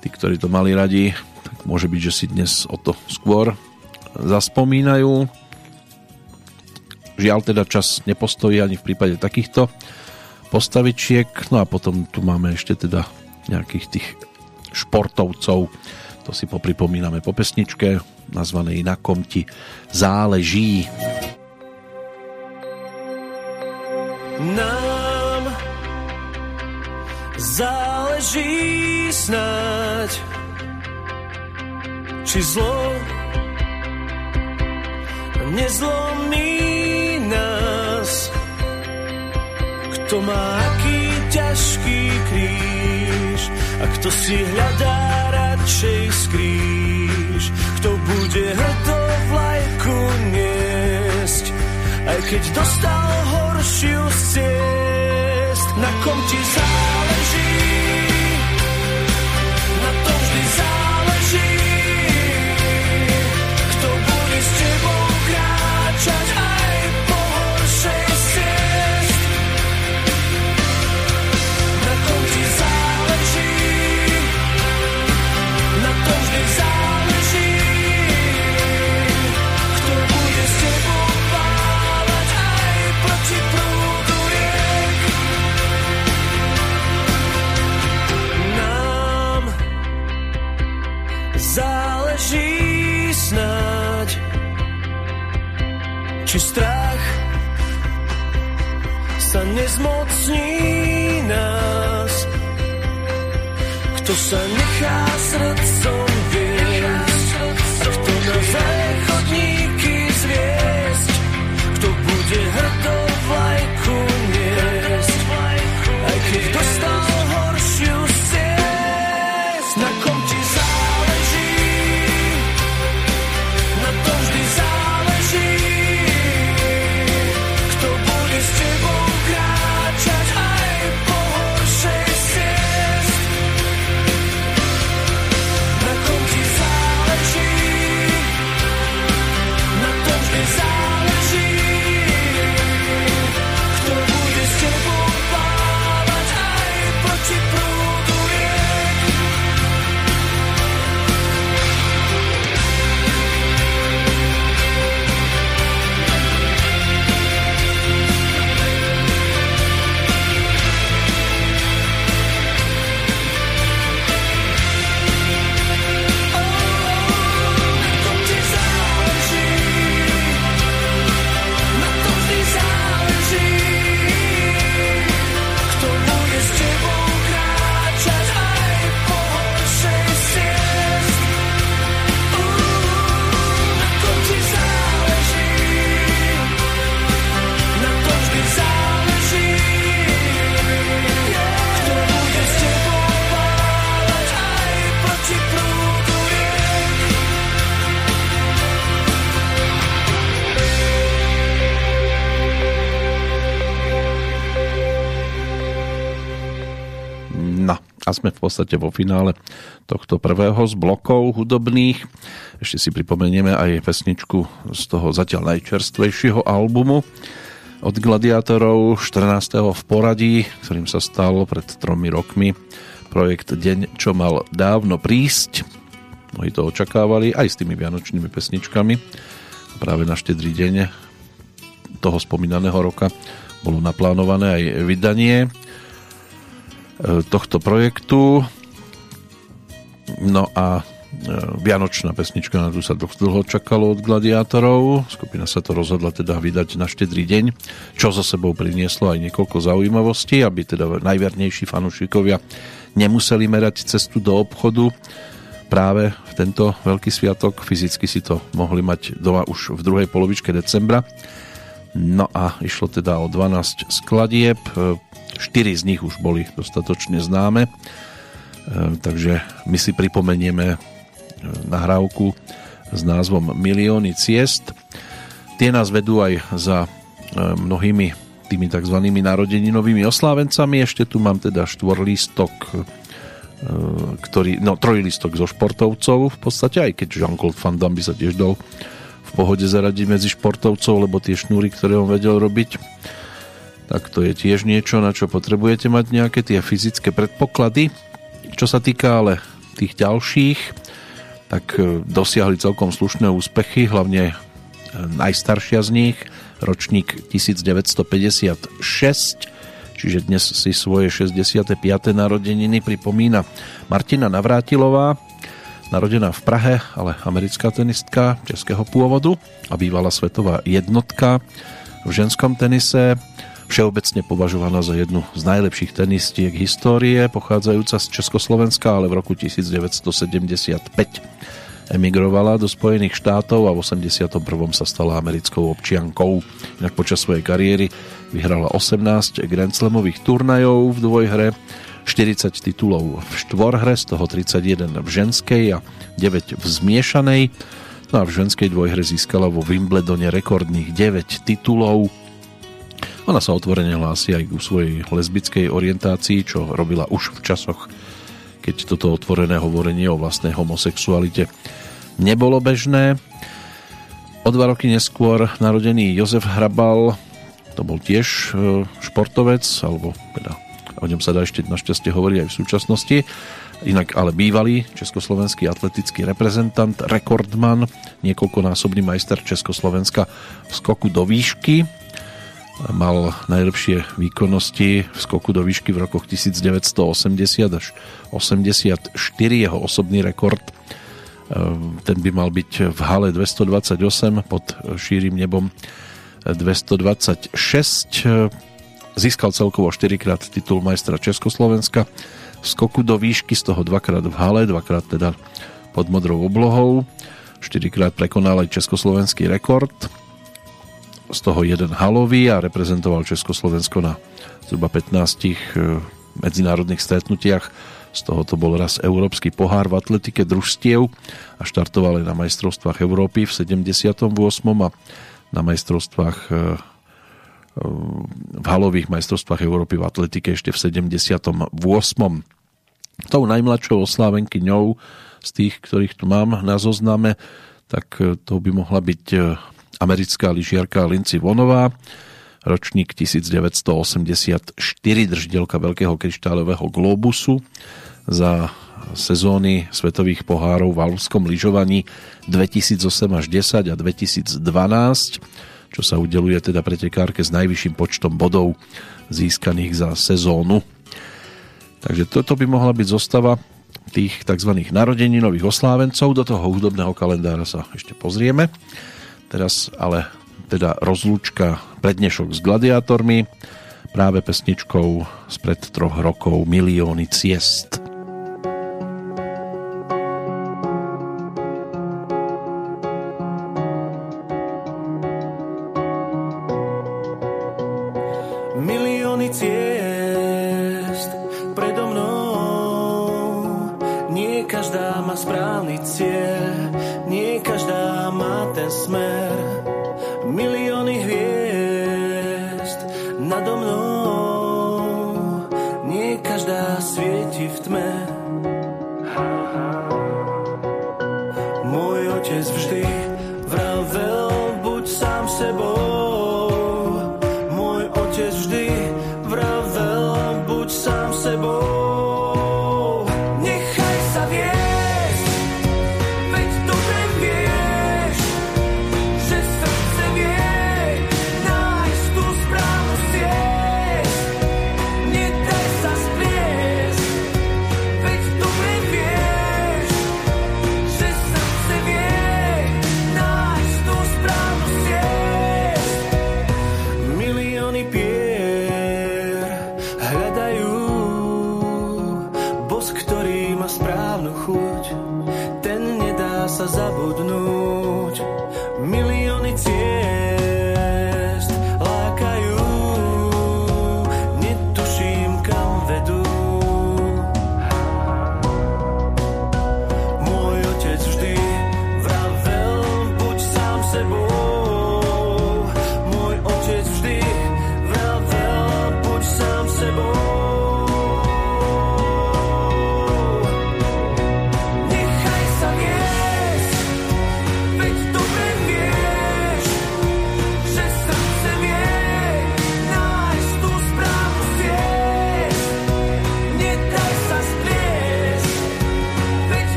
Tí, ktorí to mali radi, tak môže byť, že si dnes o to skôr zaspomínajú. Žiaľ teda čas nepostojí ani v prípade takýchto postavičiek. No a potom tu máme ešte teda nejakých tých športovcov. To si popripomíname po pesničke, nazvanej Na kom ti záleží. Nám záleží snáď, či zlo nezlomí nás. kto má aký ťažký kríž a kto si hľadá radšej skríž, kto bude hrdo vlajku niesť, aj keď dostal horšiu z ciest, na kom ti záleží, či strach sa nezmocní nás. Kto sa nechá srdcom viesť a kto na záchodníky a sme v podstate vo finále tohto prvého z blokov hudobných. Ešte si pripomenieme aj pesničku z toho zatiaľ najčerstvejšieho albumu od Gladiátorov 14. v poradí, ktorým sa stal pred tromi rokmi projekt Deň, čo mal dávno prísť. Mnohí to očakávali aj s tými vianočnými pesničkami. Práve na štedrý deň toho spomínaného roka bolo naplánované aj vydanie tohto projektu. No a e, Vianočná pesnička, na tú sa dlho čakalo od gladiátorov. Skupina sa to rozhodla teda vydať na štedrý deň, čo za sebou prinieslo aj niekoľko zaujímavostí, aby teda najvernejší fanúšikovia nemuseli merať cestu do obchodu práve v tento veľký sviatok. Fyzicky si to mohli mať doma už v druhej polovičke decembra. No a išlo teda o 12 skladieb, 4 z nich už boli dostatočne známe, E, takže my si pripomenieme e, nahrávku s názvom Milióny ciest. Tie nás vedú aj za e, mnohými tými tzv. narodeninovými oslávencami. Ešte tu mám teda štvorlístok, ktorý, no trojlistok zo športovcov v podstate, aj keď Jean-Claude Van Damme by sa tiež dal pohode zaradiť medzi športovcov, lebo tie šnúry, ktoré on vedel robiť, tak to je tiež niečo, na čo potrebujete mať nejaké tie fyzické predpoklady. Čo sa týka ale tých ďalších, tak e, dosiahli celkom slušné úspechy, hlavne e, najstaršia z nich, ročník 1956, čiže dnes si svoje 65. narodeniny pripomína Martina Navrátilová, narodená v Prahe, ale americká tenistka českého pôvodu a bývala svetová jednotka v ženskom tenise, všeobecne považovaná za jednu z najlepších tenistiek histórie, pochádzajúca z Československa, ale v roku 1975 emigrovala do Spojených štátov a v 81. sa stala americkou občiankou. Inak počas svojej kariéry vyhrala 18 Grand Slamových turnajov v dvojhre, 40 titulov v štvorhre, z toho 31 v ženskej a 9 v zmiešanej. No a v ženskej dvojhre získala vo Wimbledone rekordných 9 titulov. Ona sa otvorene hlási aj ku svojej lesbickej orientácii, čo robila už v časoch, keď toto otvorené hovorenie o vlastnej homosexualite nebolo bežné. O dva roky neskôr narodený Jozef Hrabal, to bol tiež e, športovec, alebo teda o ňom sa dá ešte našťastie hovoriť aj v súčasnosti, inak ale bývalý československý atletický reprezentant, rekordman, niekoľkonásobný majster Československa v skoku do výšky, mal najlepšie výkonnosti v skoku do výšky v rokoch 1980 až 84, jeho osobný rekord Ehm, ten by mal byť v hale 228 pod šírim nebom 226 získal celkovo 4 krát titul majstra Československa. Skoku do výšky, z toho dvakrát v hale, dvakrát teda pod modrou oblohou. 4 krát prekonal aj československý rekord. Z toho jeden halový a reprezentoval Československo na zhruba 15 eh, medzinárodných stretnutiach. Z toho to bol raz Európsky pohár v atletike družstiev a štartovali na majstrovstvách Európy v 78. a na majstrovstvách e, e, v halových majstrovstvách Európy v atletike ešte v 78. Tou najmladšou oslávenkyňou z tých, ktorých tu mám na zozname, tak e, to by mohla byť americká lyžiarka Lindsay Vonová, ročník 1984, držiteľka Veľkého kryštáľového globusu za sezóny svetových pohárov v alpskom lyžovaní 2008 až 10 a 2012, čo sa udeluje teda pretekárke s najvyšším počtom bodov získaných za sezónu. Takže toto by mohla byť zostava tých tzv. narodeninových oslávencov. Do toho hudobného kalendára sa ešte pozrieme. Teraz ale teda rozlúčka prednešok s gladiátormi práve pesničkou spred troch rokov Milióny ciest. smer.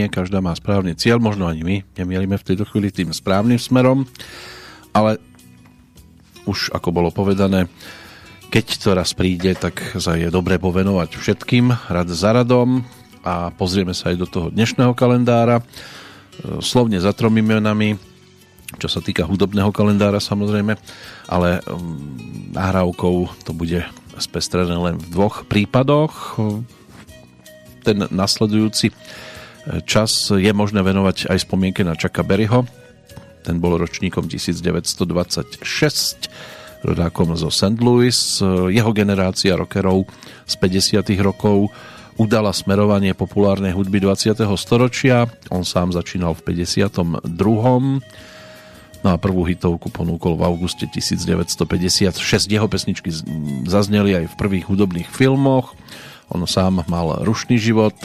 Nie každá má správny cieľ, možno ani my nemielime v tejto chvíli tým správnym smerom, ale už ako bolo povedané, keď to raz príde, tak sa je dobre povenovať všetkým, rad za radom a pozrieme sa aj do toho dnešného kalendára. Slovne za tromi menami, čo sa týka hudobného kalendára samozrejme, ale um, nahrávkou to bude spestrené len v dvoch prípadoch. Ten nasledujúci čas je možné venovať aj spomienke na Chucka Berryho. Ten bol ročníkom 1926, rodákom zo St. Louis. Jeho generácia rockerov z 50. rokov udala smerovanie populárnej hudby 20. storočia. On sám začínal v 52. No a prvú hitovku ponúkol v auguste 1956. Jeho pesničky zazneli aj v prvých hudobných filmoch. On sám mal rušný život,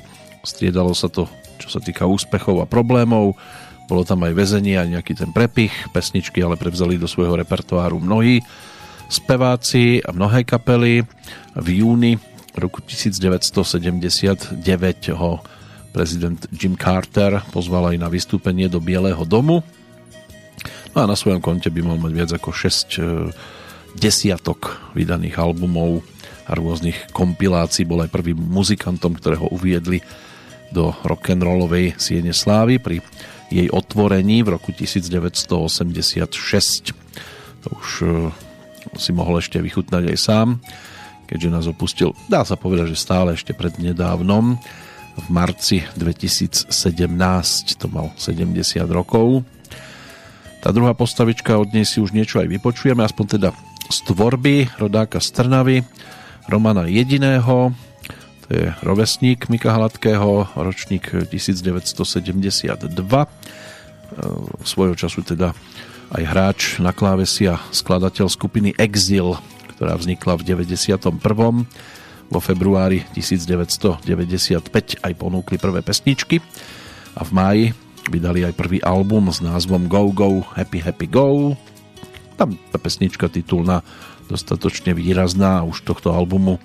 striedalo sa to čo sa týka úspechov a problémov. Bolo tam aj väzenie a nejaký ten prepich. Pesničky ale prevzali do svojho repertoáru mnohí speváci a mnohé kapely. V júni roku 1979 ho prezident Jim Carter pozval aj na vystúpenie do Bieleho domu. No a na svojom konte by mal mať viac ako 6 e, desiatok vydaných albumov a rôznych kompilácií. Bol aj prvým muzikantom, ktorého uviedli do rock'n'rollovej siene slávy pri jej otvorení v roku 1986. To už e, si mohol ešte vychutnať aj sám, keďže nás opustil, dá sa povedať, že stále ešte pred nedávnom, v marci 2017, to mal 70 rokov. Tá druhá postavička, od nej si už niečo aj vypočujeme, aspoň teda z tvorby rodáka z Trnavy, Romana Jediného, to je rovesník Mika Hladkého, ročník 1972. E, svojho času teda aj hráč na klávesi a skladateľ skupiny Exil, ktorá vznikla v 91. Vo februári 1995 aj ponúkli prvé pesničky a v máji vydali aj prvý album s názvom Go Go Happy Happy Go. Tam tá pesnička titulná dostatočne výrazná už tohto albumu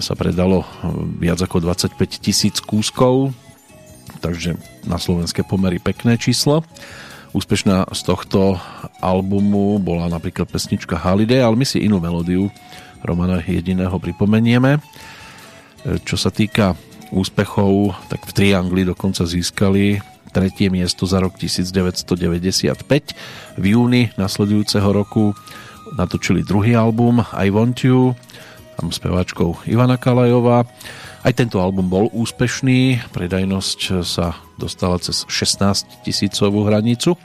sa predalo eh, viac ako 25 tisíc kúskov, takže na slovenské pomery pekné číslo. Úspešná z tohto albumu bola napríklad pesnička Holiday, ale my si inú melódiu Romana Jediného pripomenieme. Eh, čo sa týka úspechov, tak v Triangli dokonca získali tretie miesto za rok 1995. V júni nasledujúceho roku natočili druhý album I Want You, tam speváčkou Ivana Kalajová. Aj tento album bol úspešný, predajnosť sa dostala cez 16 tisícovú hranicu.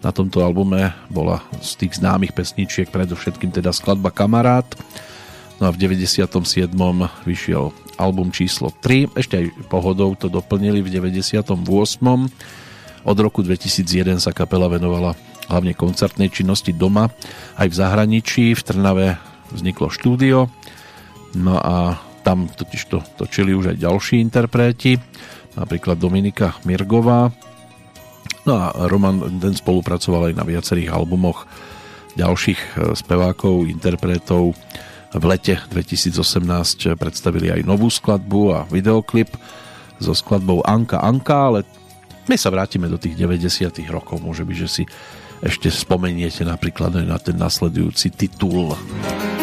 Na tomto albume bola z tých známych pesničiek predovšetkým teda skladba Kamarát. No a v 97. vyšiel album číslo 3, ešte aj pohodou to doplnili v 98. Od roku 2001 sa kapela venovala hlavne koncertnej činnosti doma aj v zahraničí. V Trnave vzniklo štúdio, No a tam totiž to točili už aj ďalší interpreti, napríklad Dominika Mirgová. No a Roman ten spolupracoval aj na viacerých albumoch ďalších e, spevákov, interpretov. V lete 2018 predstavili aj novú skladbu a videoklip so skladbou Anka Anka, ale my sa vrátime do tých 90 rokov. Môže byť, že si ešte spomeniete napríklad aj na ten nasledujúci titul. is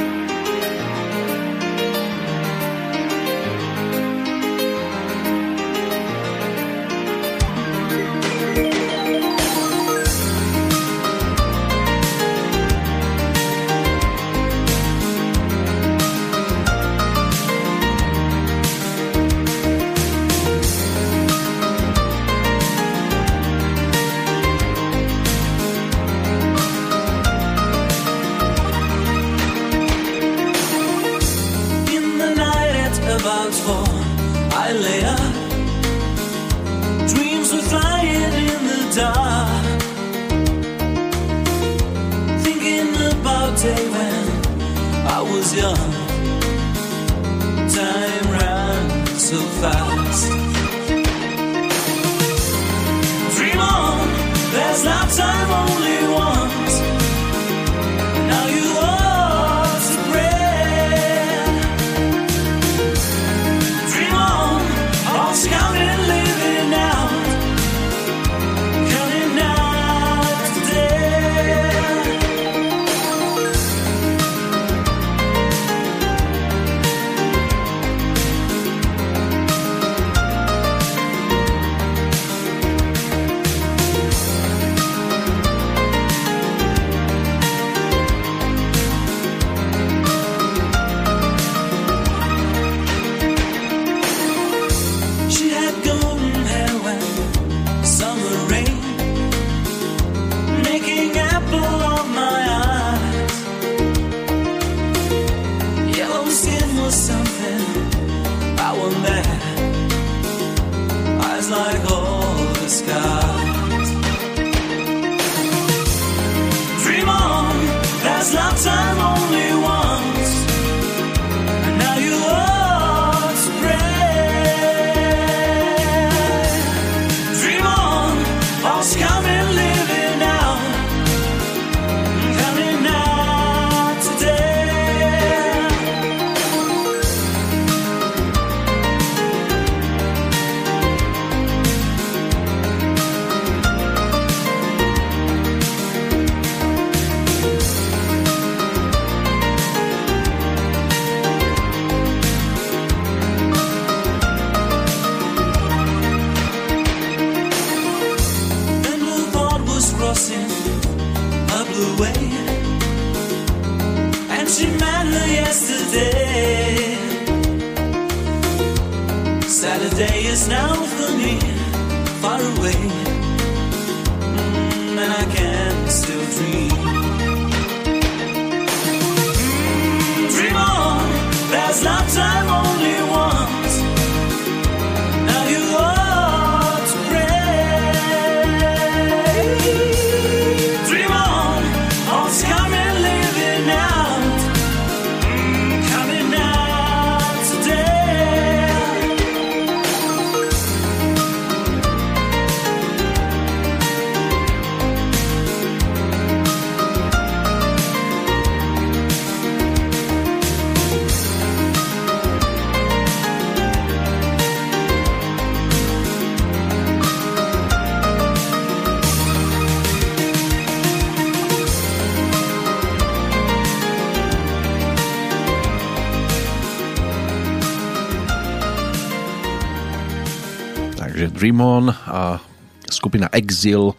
Takže Dream On a skupina Exil,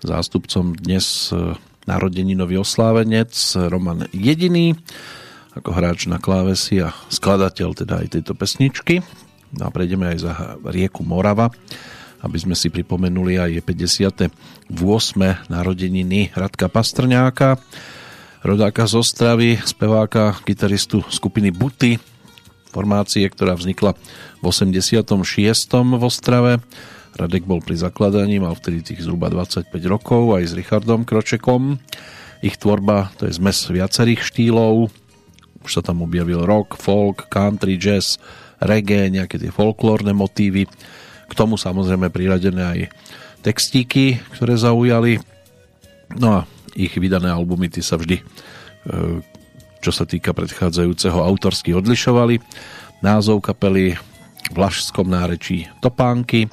zástupcom dnes e, narodeninový oslávenec Roman Jediný, ako hráč na klávesi a skladateľ teda aj tejto pesničky. No a prejdeme aj za rieku Morava, aby sme si pripomenuli aj 58. narodeniny Radka Pastrňáka, rodáka z Ostravy, speváka, gitaristu skupiny Buty, formácie, ktorá vznikla v 86. v Ostrave. Radek bol pri zakladaní, mal vtedy tých zhruba 25 rokov aj s Richardom Kročekom. Ich tvorba to je zmes viacerých štýlov. Už sa tam objavil rock, folk, country, jazz, reggae, nejaké tie folklórne motívy. K tomu samozrejme priradené aj textíky, ktoré zaujali. No a ich vydané albumy ty sa vždy e, čo sa týka predchádzajúceho autorsky odlišovali. Názov kapely v Lašskom nárečí Topánky,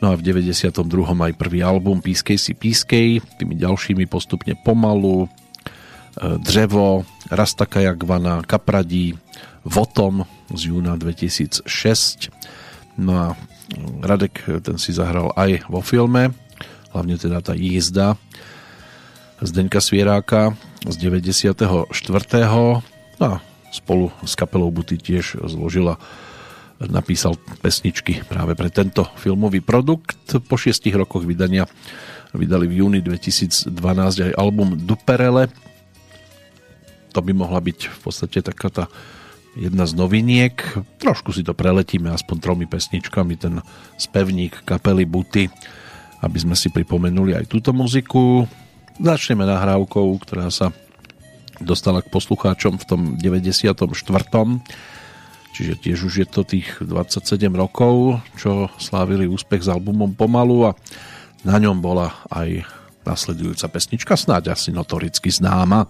no a v 92. aj prvý album Pískej si pískej, tými ďalšími postupne Pomalu, e, Dřevo, Rastaka Jagvana, Kapradí, Votom z júna 2006. No a Radek ten si zahral aj vo filme, hlavne teda tá jízda Zdeňka Svieráka z 94. No a spolu s kapelou Buty tiež zložila napísal pesničky práve pre tento filmový produkt. Po šiestich rokoch vydania vydali v júni 2012 aj album Duperele. To by mohla byť v podstate taká tá jedna z noviniek. Trošku si to preletíme aspoň tromi pesničkami, ten spevník kapely Buty, aby sme si pripomenuli aj túto muziku. Začneme nahrávkou, ktorá sa dostala k poslucháčom v tom 94. Čiže tiež už je to tých 27 rokov, čo slávili úspech s albumom Pomalu a na ňom bola aj nasledujúca pesnička, snáď asi notoricky známa.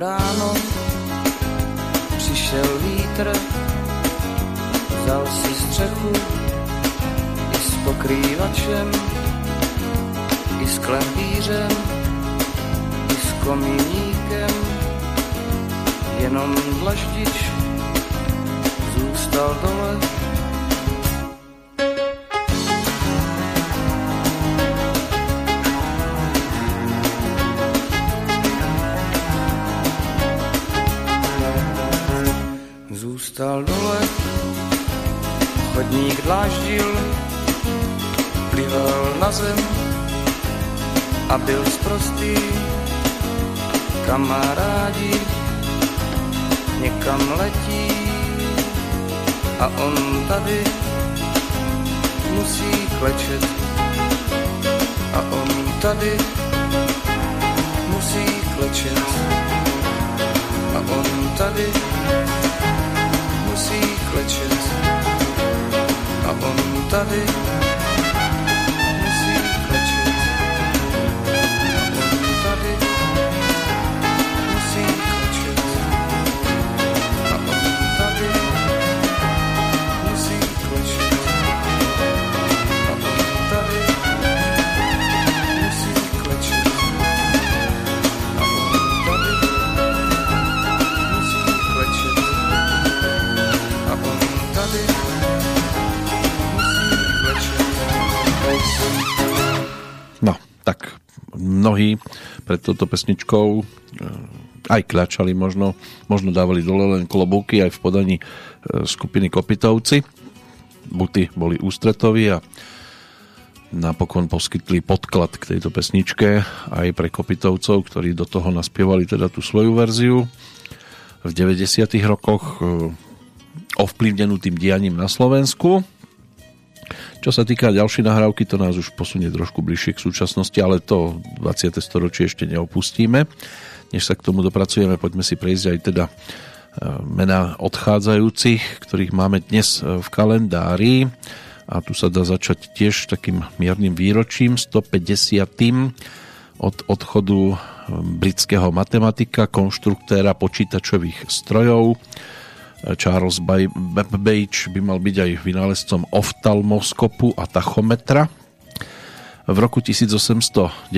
Ráno přišel vítr, vzal si střechu i s pokrývačem, i s klempířem, i s komíníkem, jenom dlaždič zůstal dole. Dláždil, plival na zem a byl sprostý. Kamarádi někam letí a on tady musí klečet. A on tady musí klečet. A on tady musí klečet. A on tady mnohí pred touto pesničkou e, aj kľačali možno, možno dávali dole len klobúky aj v podaní e, skupiny Kopitovci. Buty boli ústretoví a napokon poskytli podklad k tejto pesničke aj pre Kopitovcov, ktorí do toho naspievali teda tú svoju verziu v 90. rokoch e, ovplyvnenú tým dianím na Slovensku. Čo sa týka ďalšej nahrávky, to nás už posunie trošku bližšie k súčasnosti, ale to 20. storočie ešte neopustíme. Než sa k tomu dopracujeme, poďme si prejsť aj teda e, mená odchádzajúcich, ktorých máme dnes e, v kalendári. A tu sa dá začať tiež takým miernym výročím, 150. od odchodu e, britského matematika, konštruktéra počítačových strojov, Charles Babbage by mal byť aj vynálezcom oftalmoskopu a tachometra. V roku 1893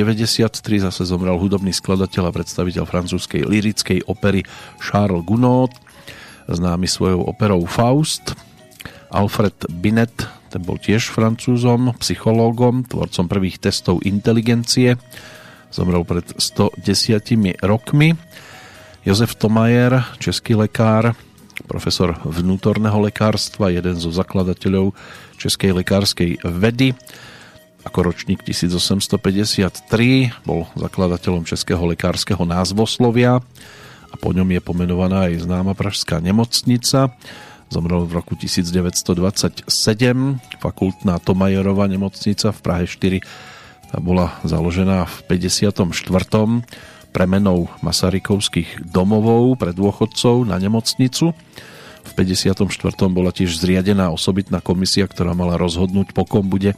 zase zomrel hudobný skladateľ a predstaviteľ francúzskej lirickej opery Charles Gounod, známy svojou operou Faust. Alfred Binet, ten bol tiež francúzom, psychológom, tvorcom prvých testov inteligencie, zomrel pred 110 rokmi. Jozef Tomajer, český lekár, profesor vnútorného lekárstva, jeden zo zakladateľov Českej lekárskej vedy. Ako ročník 1853 bol zakladateľom Českého lekárskeho názvoslovia a po ňom je pomenovaná aj známa pražská nemocnica. Zomrel v roku 1927. Fakultná Tomajerová nemocnica v Prahe 4 bola založená v 54 premenou Masarykovských domovov pre dôchodcov na nemocnicu. V 54. bola tiež zriadená osobitná komisia, ktorá mala rozhodnúť, po kom bude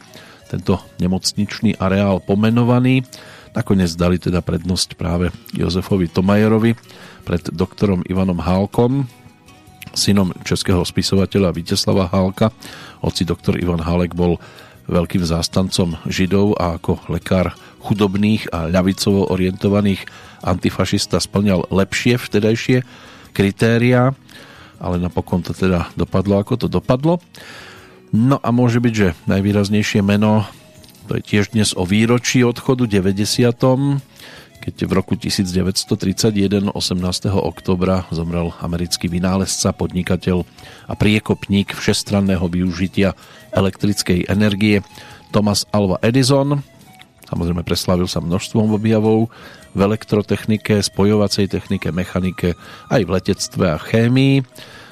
tento nemocničný areál pomenovaný. Nakoniec dali teda prednosť práve Jozefovi Tomajerovi pred doktorom Ivanom Hálkom, synom českého spisovateľa Viteslava Hálka. Hoci doktor Ivan Hálek bol veľkým zástancom Židov a ako lekár chudobných a ľavicovo orientovaných antifašista splňal lepšie vtedajšie kritéria, ale napokon to teda dopadlo ako to dopadlo. No a môže byť, že najvýraznejšie meno to je tiež dnes o výročí odchodu 90. keď v roku 1931 18. oktobra zomrel americký vynálezca, podnikateľ a priekopník všestranného využitia elektrickej energie Thomas Alva Edison, Samozrejme preslavil sa množstvom objavov v elektrotechnike, spojovacej technike, mechanike, aj v letectve a chémii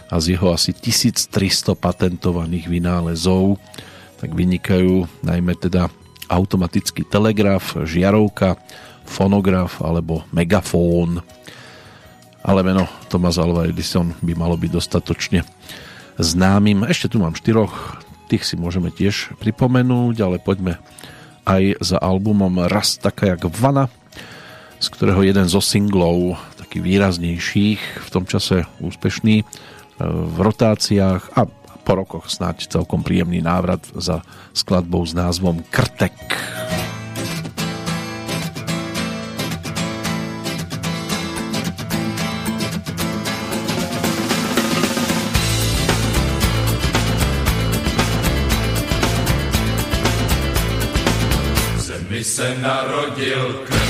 a z jeho asi 1300 patentovaných vynálezov tak vynikajú najmä teda automatický telegraf, žiarovka, fonograf alebo megafón. Ale meno Thomas Alva Edison by malo byť dostatočne známym. Ešte tu mám štyroch, tých si môžeme tiež pripomenúť, ale poďme aj za albumom Raz taká jak vana, z ktorého jeden zo singlov, taký výraznejších, v tom čase úspešný, e, v rotáciách a po rokoch snáď celkom príjemný návrat za skladbou s názvom Krtek. Krtek. Se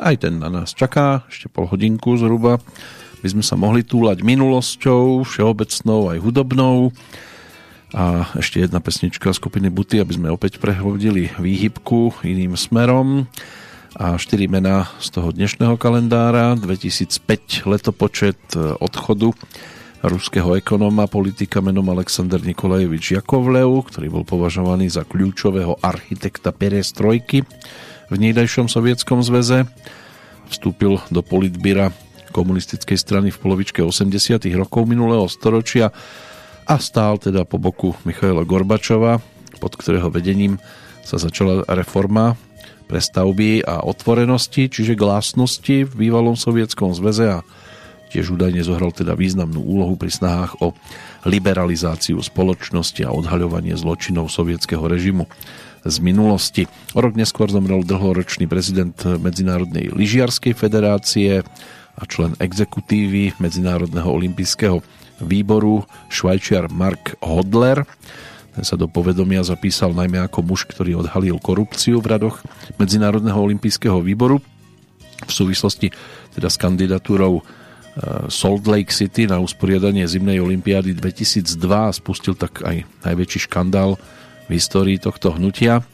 Aj ten na nás čaká, ešte pol hodinku zhruba. My sme sa mohli túlať minulosťou, všeobecnou aj hudobnou. A ešte jedna pesnička skupiny Buty, aby sme opäť prehodili výhybku iným smerom. A štyri mená z toho dnešného kalendára. 2005 letopočet odchodu ruského ekonóma, politika menom Aleksandr Nikolajevič Jakovlev, ktorý bol považovaný za kľúčového architekta perestrojky v nídajšom sovietskom zväze. Vstúpil do politbíra komunistickej strany v polovičke 80. rokov minulého storočia a stál teda po boku Michaela Gorbačova, pod ktorého vedením sa začala reforma prestavby a otvorenosti, čiže glásnosti v bývalom sovietskom zväze a tiež údajne zohral teda významnú úlohu pri snahách o liberalizáciu spoločnosti a odhaľovanie zločinov sovietského režimu z minulosti. O rok neskôr zomrel dlhoročný prezident Medzinárodnej lyžiarskej federácie a člen exekutívy Medzinárodného olympijského výboru švajčiar Mark Hodler. Ten sa do povedomia zapísal najmä ako muž, ktorý odhalil korupciu v radoch Medzinárodného olympijského výboru v súvislosti teda s kandidatúrou e, Salt Lake City na usporiadanie zimnej olympiády 2002 a spustil tak aj najväčší škandál v histórii tohto hnutia.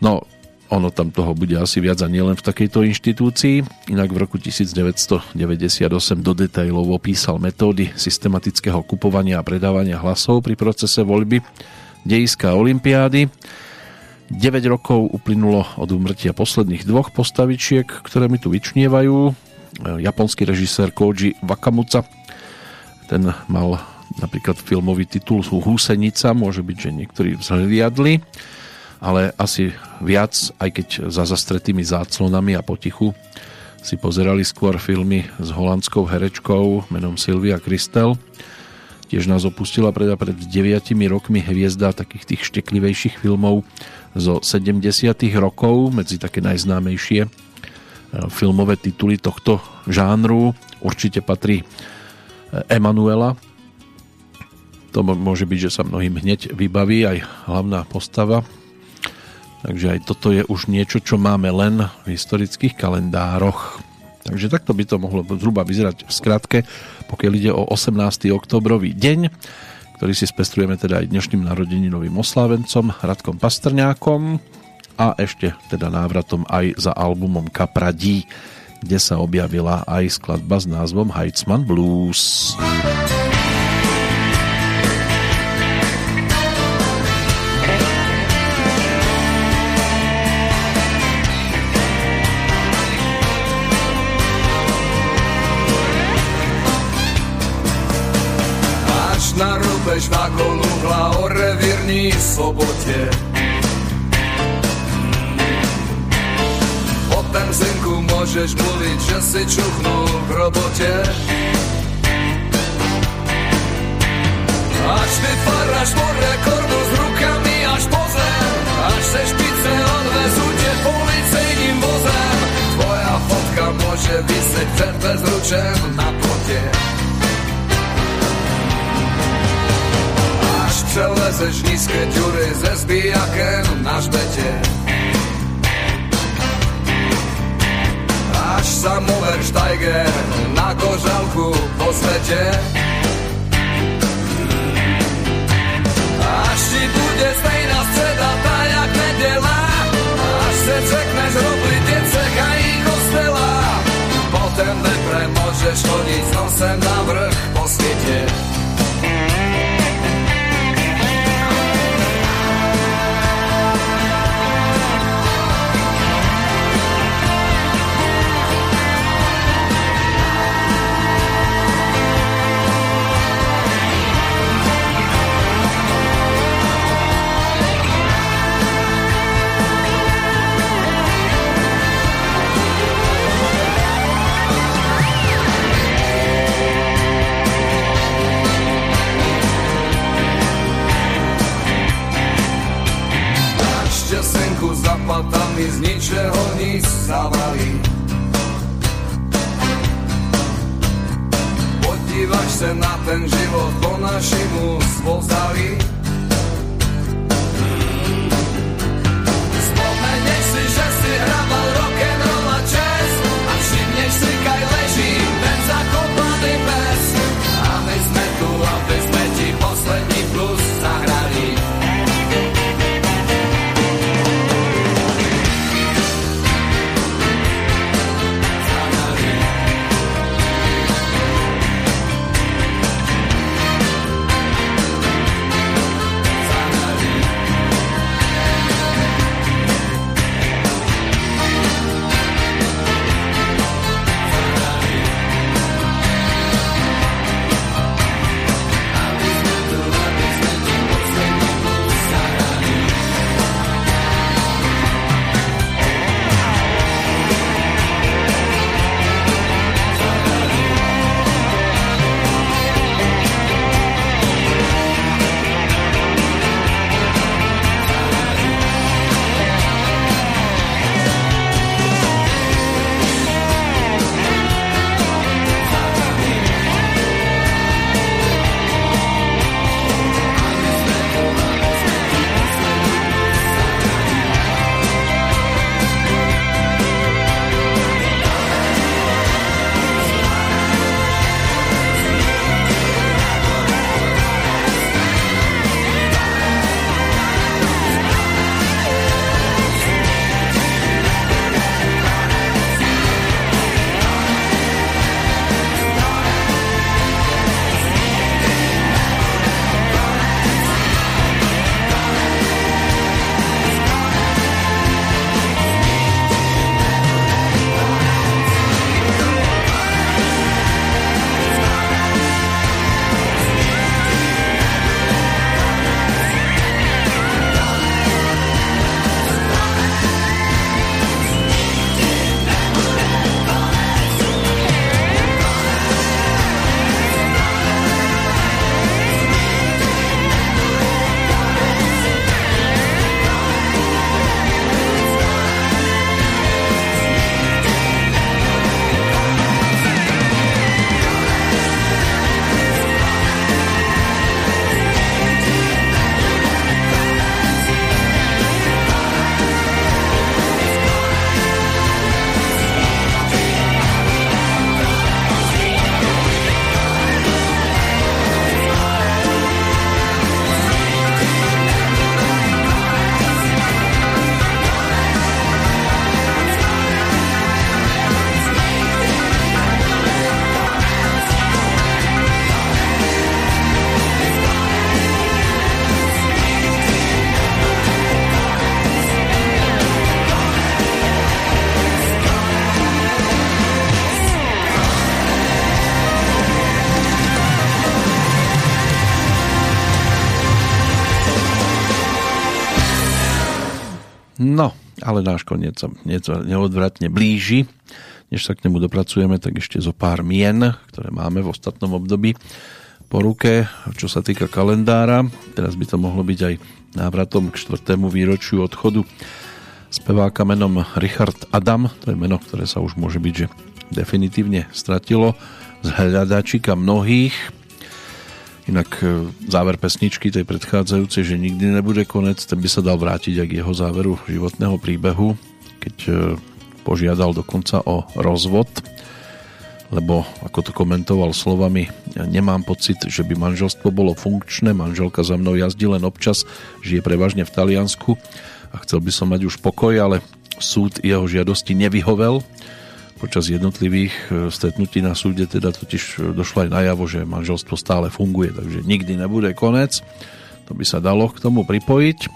No, ono tam toho bude asi viac a nielen v takejto inštitúcii. Inak v roku 1998 do detailov opísal metódy systematického kupovania a predávania hlasov pri procese voľby dejská olympiády. 9 rokov uplynulo od umrtia posledných dvoch postavičiek, ktoré mi tu vyčnievajú. Japonský režisér Koji Wakamuca, ten mal napríklad filmový titul Húsenica, môže byť, že niektorí vzhliadli ale asi viac, aj keď za zastretými záclonami a potichu si pozerali skôr filmy s holandskou herečkou menom Sylvia Kristel. Tiež nás opustila preda pred 9 rokmi hviezda takých tých šteklivejších filmov zo 70 rokov, medzi také najznámejšie e, filmové tituly tohto žánru. Určite patrí e, Emanuela. To môže byť, že sa mnohým hneď vybaví aj hlavná postava Takže aj toto je už niečo, čo máme len v historických kalendároch. Takže takto by to mohlo zhruba vyzerať v skratke, pokiaľ ide o 18. oktobrový deň, ktorý si spestrujeme teda aj dnešným narodeninovým oslávencom Radkom Pastrňákom a ešte teda návratom aj za albumom Kapradí, kde sa objavila aj skladba s názvom Heitzman Blues. Blues. Bež vákon uhla o revírní sobote. O benzinku môžeš mluviť, že si čuchnul v robote. Až faráš po rekordu s rukami až po zem, až se špice odvezú te policejným vozem. Tvoja fotka môže vyseť pred bezručem na plote. Przelezeš nízke ďury ze zbijakem na žbete Až sa mover štajger na kožalku po svete. Až ti bude stejná streda tá jak nedela Až se cekneš robiť cech a ich ostela Potem lepre môžeš chodiť s nosem na vrch po svete mi z ničeho nic zavalí. Podívaš se na ten život po našimu spozali. Ale náš koniec sa neodvratne blíži. Než sa k nemu dopracujeme, tak ešte zo pár mien, ktoré máme v ostatnom období po ruke, čo sa týka kalendára. Teraz by to mohlo byť aj návratom k čtvrtému výročiu odchodu speváka menom Richard Adam. To je meno, ktoré sa už môže byť, že definitívne stratilo z hľadačika mnohých. Inak e, záver pesničky tej predchádzajúcej, že nikdy nebude konec, ten by sa dal vrátiť aj k jeho záveru životného príbehu, keď e, požiadal dokonca o rozvod, lebo ako to komentoval slovami, ja nemám pocit, že by manželstvo bolo funkčné, manželka za mnou jazdí len občas, žije prevažne v Taliansku a chcel by som mať už pokoj, ale súd jeho žiadosti nevyhovel, počas jednotlivých e, stretnutí na súde teda totiž došlo aj najavo, že manželstvo stále funguje, takže nikdy nebude konec. To by sa dalo k tomu pripojiť. E,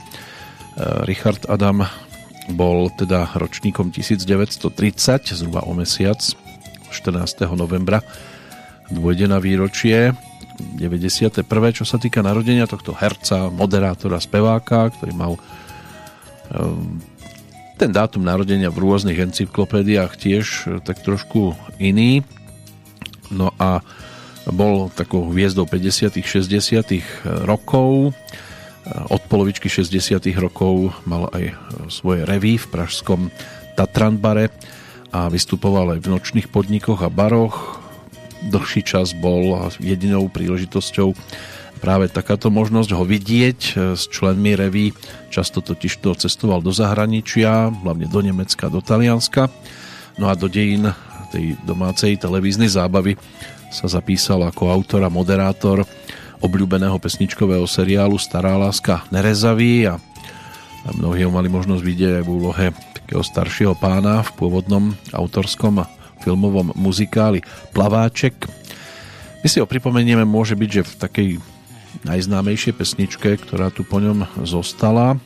Richard Adam bol teda ročníkom 1930, zhruba o mesiac, 14. novembra dôjde na výročie 91. čo sa týka narodenia tohto herca, moderátora, speváka, ktorý mal um, ten dátum narodenia v rôznych encyklopédiách tiež e, tak trošku iný. No a bol takou hviezdou 50 60 rokov. od polovičky 60. rokov mal aj svoje reví v pražskom Tatranbare a vystupoval aj v nočných podnikoch a baroch. Dlhší čas bol jedinou príležitosťou práve takáto možnosť ho vidieť s členmi reví. Často totiž to cestoval do zahraničia, hlavne do Nemecka, do Talianska. No a do dejín tej domácej televíznej zábavy sa zapísal ako autor a moderátor obľúbeného pesničkového seriálu Stará láska Nerezaví a mnohí ho mali možnosť vidieť aj v úlohe takého staršieho pána v pôvodnom autorskom filmovom muzikáli Plaváček. My si ho pripomenieme, môže byť, že v takej najznámejšej pesničke, ktorá tu po ňom zostala.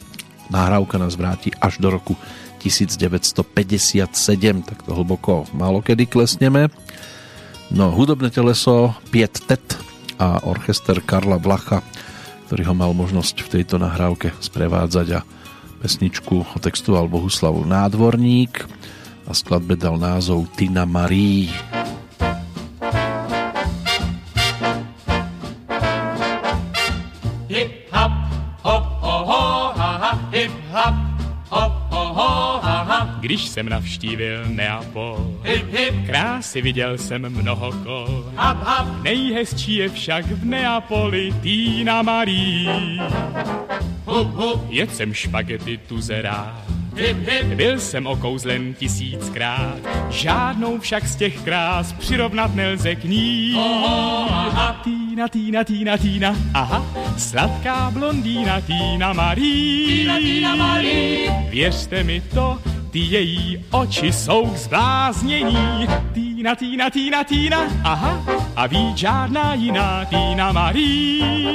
Nahrávka nás vráti až do roku 1957, tak to hlboko málo kedy klesneme. No, hudobné teleso Piet Tet a orchester Karla Vlacha, ktorý ho mal možnosť v tejto nahrávke sprevádzať a pesničku textoval Bohuslavu Nádvorník a skladbe dal názov Tina Marie. Hop, ho, ho, ha, ha. Když jsem navštívil Neapol, Hip hip, krásy viděl jsem mnoho kol. hop, hop, Nejhezčí je však v Neapoli Tina Marie. hup, hup, Jedl jsem špagety tuzerá, hip hip, byl jsem okouzlen tisíckrát, žádnou však z těch krás přirovnat nelze k ní. aha. Tina, Tina, Tina, Tina, aha, sladká blondýna Tina Marie. Tina, Tina Marie. Věřte mi to, ty její oči jsou k zbláznění. Tina, Tina, Tina, Tina, aha, a víc žádná jiná Tina Marie.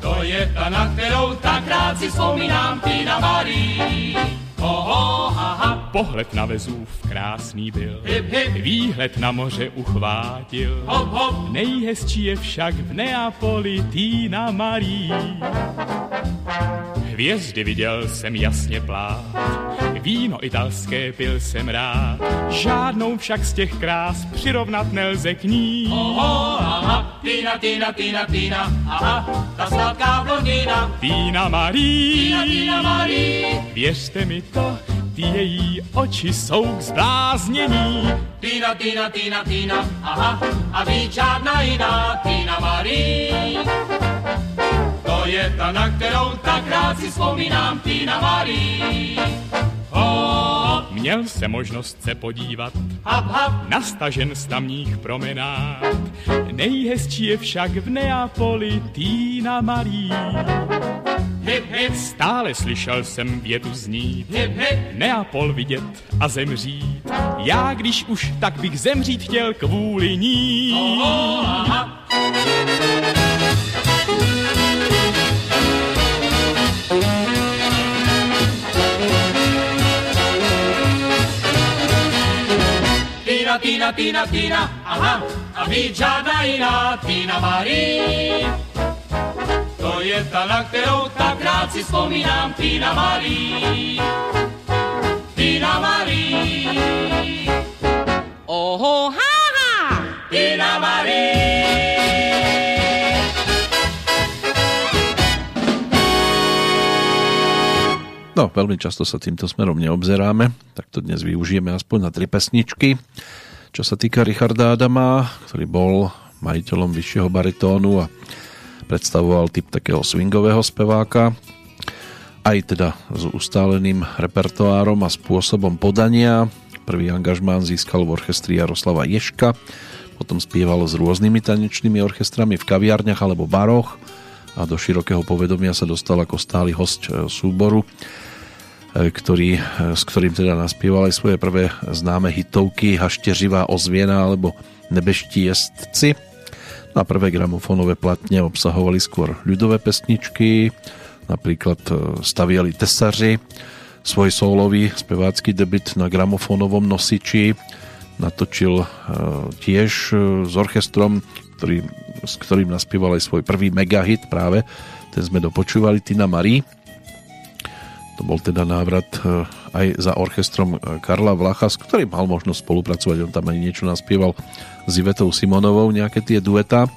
To je ta, na kterou tak rád si vzpomínám, Tina Marie. Oho, aha, Pohled na Vezův krásný byl, hip hip, výhled na moře uchvátil. hop hop, Nejhezčí je však v Neapoli Tina Marie. Hvězdy viděl jsem jasně plát, víno italské pil jsem rád, žádnou však z těch krás přirovnat nelze k ní. oho, aha. Tina, Tina, Tina, Tina, aha. Ta sladká blondýna, Tina Marie, Tina, Tina Marie. věřte mi to, ty její oči jsou k zbláznění. Tina, Tina, Tina, Tina, aha. A víc žádná jiná, Tina Marie. To je ta, na kterou tak rád si vzpomínám, Tina Marie. Hop, Měl se možnost se podívat hop, hop, na stažen z tamních promenád. Nejhezčí je však v Neapoli Tina Marie. Hip hip, Stále slyšel jsem větu znít, hip hip. Neapol vidět a zemřít. Já když už, tak bych zemřít chtěl kvůli ní. Oho, aha. Tina, Tina, Tina, Tina, aha, a víc žádná jiná, Tina Marie. To je ta, na kterou tak rád si vzpomínám, Tina Marie. Tina Marie. Oho, ha, ha! Tina Marie. No, veľmi často sa týmto smerom neobzeráme, tak to dnes využijeme aspoň na tri pesničky. Čo sa týka Richarda Adama, ktorý bol majiteľom vyššieho baritónu a predstavoval typ takého swingového speváka, aj teda s ustáleným repertoárom a spôsobom podania. Prvý angažmán získal v orchestri Jaroslava Ješka, potom spieval s rôznymi tanečnými orchestrami v kaviarniach alebo baroch a do širokého povedomia sa dostal ako stály host súboru ktorý, s ktorým teda naspieval aj svoje prvé známe hitovky Hašteřivá ozviena alebo Nebeští jezdci. No a prvé gramofónové platne obsahovali skôr ľudové pesničky, napríklad staviali tesaři, svoj soulový spevácky debit na gramofónovom nosiči, natočil tiež s orchestrom, ktorý, s ktorým naspieval aj svoj prvý megahit práve, ten sme dopočúvali Tina Marie to bol teda návrat aj za orchestrom Karla Vlacha, s ktorým mal možnosť spolupracovať. On tam aj niečo naspieval s Ivetou Simonovou, nejaké tie dueta.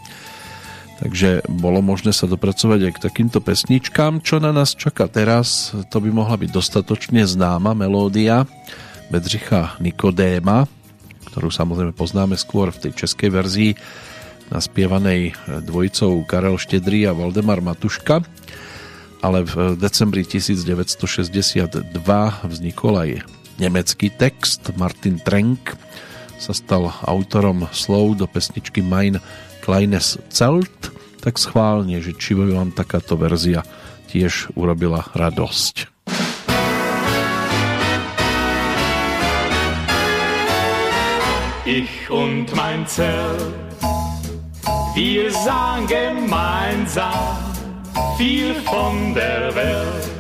Takže bolo možné sa dopracovať aj k takýmto pesničkám. Čo na nás čaká teraz, to by mohla byť dostatočne známa melódia Bedřicha Nikodéma, ktorú samozrejme poznáme skôr v tej českej verzii naspievanej dvojicou Karel Štedrý a Valdemar Matuška. Ale v decembri 1962 vznikol aj nemecký text. Martin Trenk sa stal autorom slov do pesničky Mein Kleines Zelt, tak schválne, že či by vám takáto verzia tiež urobila radosť. Ich und mein Zelt, wir sahen gemeinsam viel von der Welt.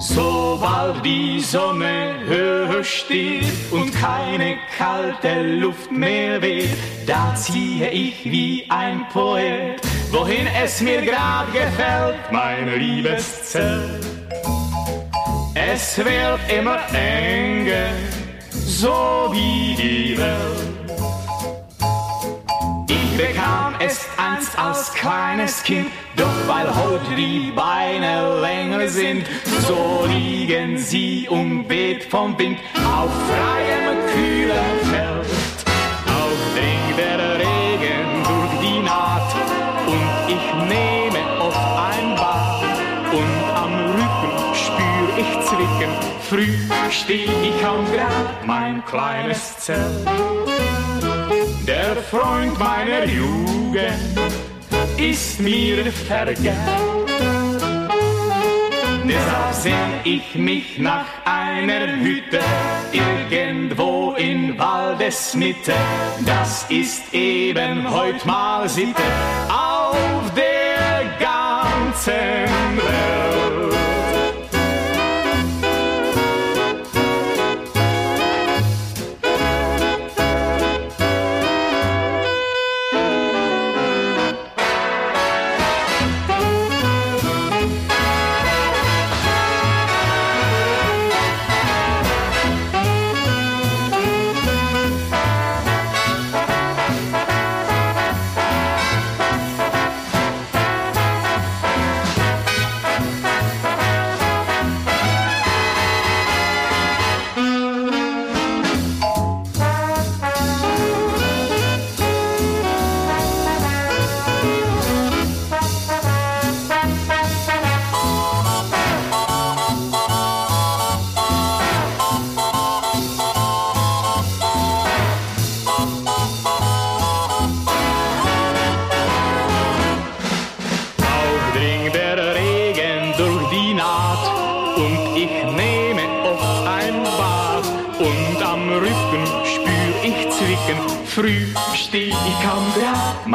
Sobald die Sonne höher steht und keine kalte Luft mehr weht, da ziehe ich wie ein Poet, wohin es mir grad gefällt, mein liebes Zelt. Es wird immer enger, so wie die Welt. Bekam es einst als kleines Kind, doch weil heute die Beine länger sind, so liegen sie umweht vom Wind auf freiem, kühlen Feld. Auch dringt der Regen durch die Naht und ich nehme oft ein Bad und am Rücken spür ich Zwicken. Früh steh ich am Grab, mein kleines Zelt. Der Freund meiner Jugend ist mir vergällt. Deshalb sehn ich mich nach einer Hütte irgendwo in Waldesmitte. Das ist eben heut mal Sitte auf der ganzen Welt.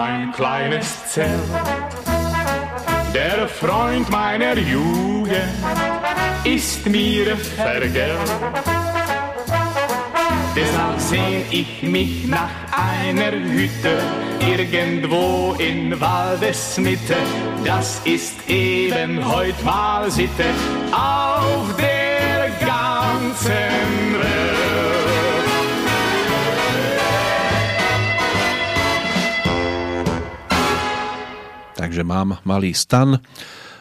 Mein kleines Zelt. Der Freund meiner Jugend ist mir vergällt. Deshalb sehn ich mich nach einer Hütte irgendwo in Waldesmitte. Das ist eben heut mal Sitte auf der ganzen Welt. Takže mám malý stan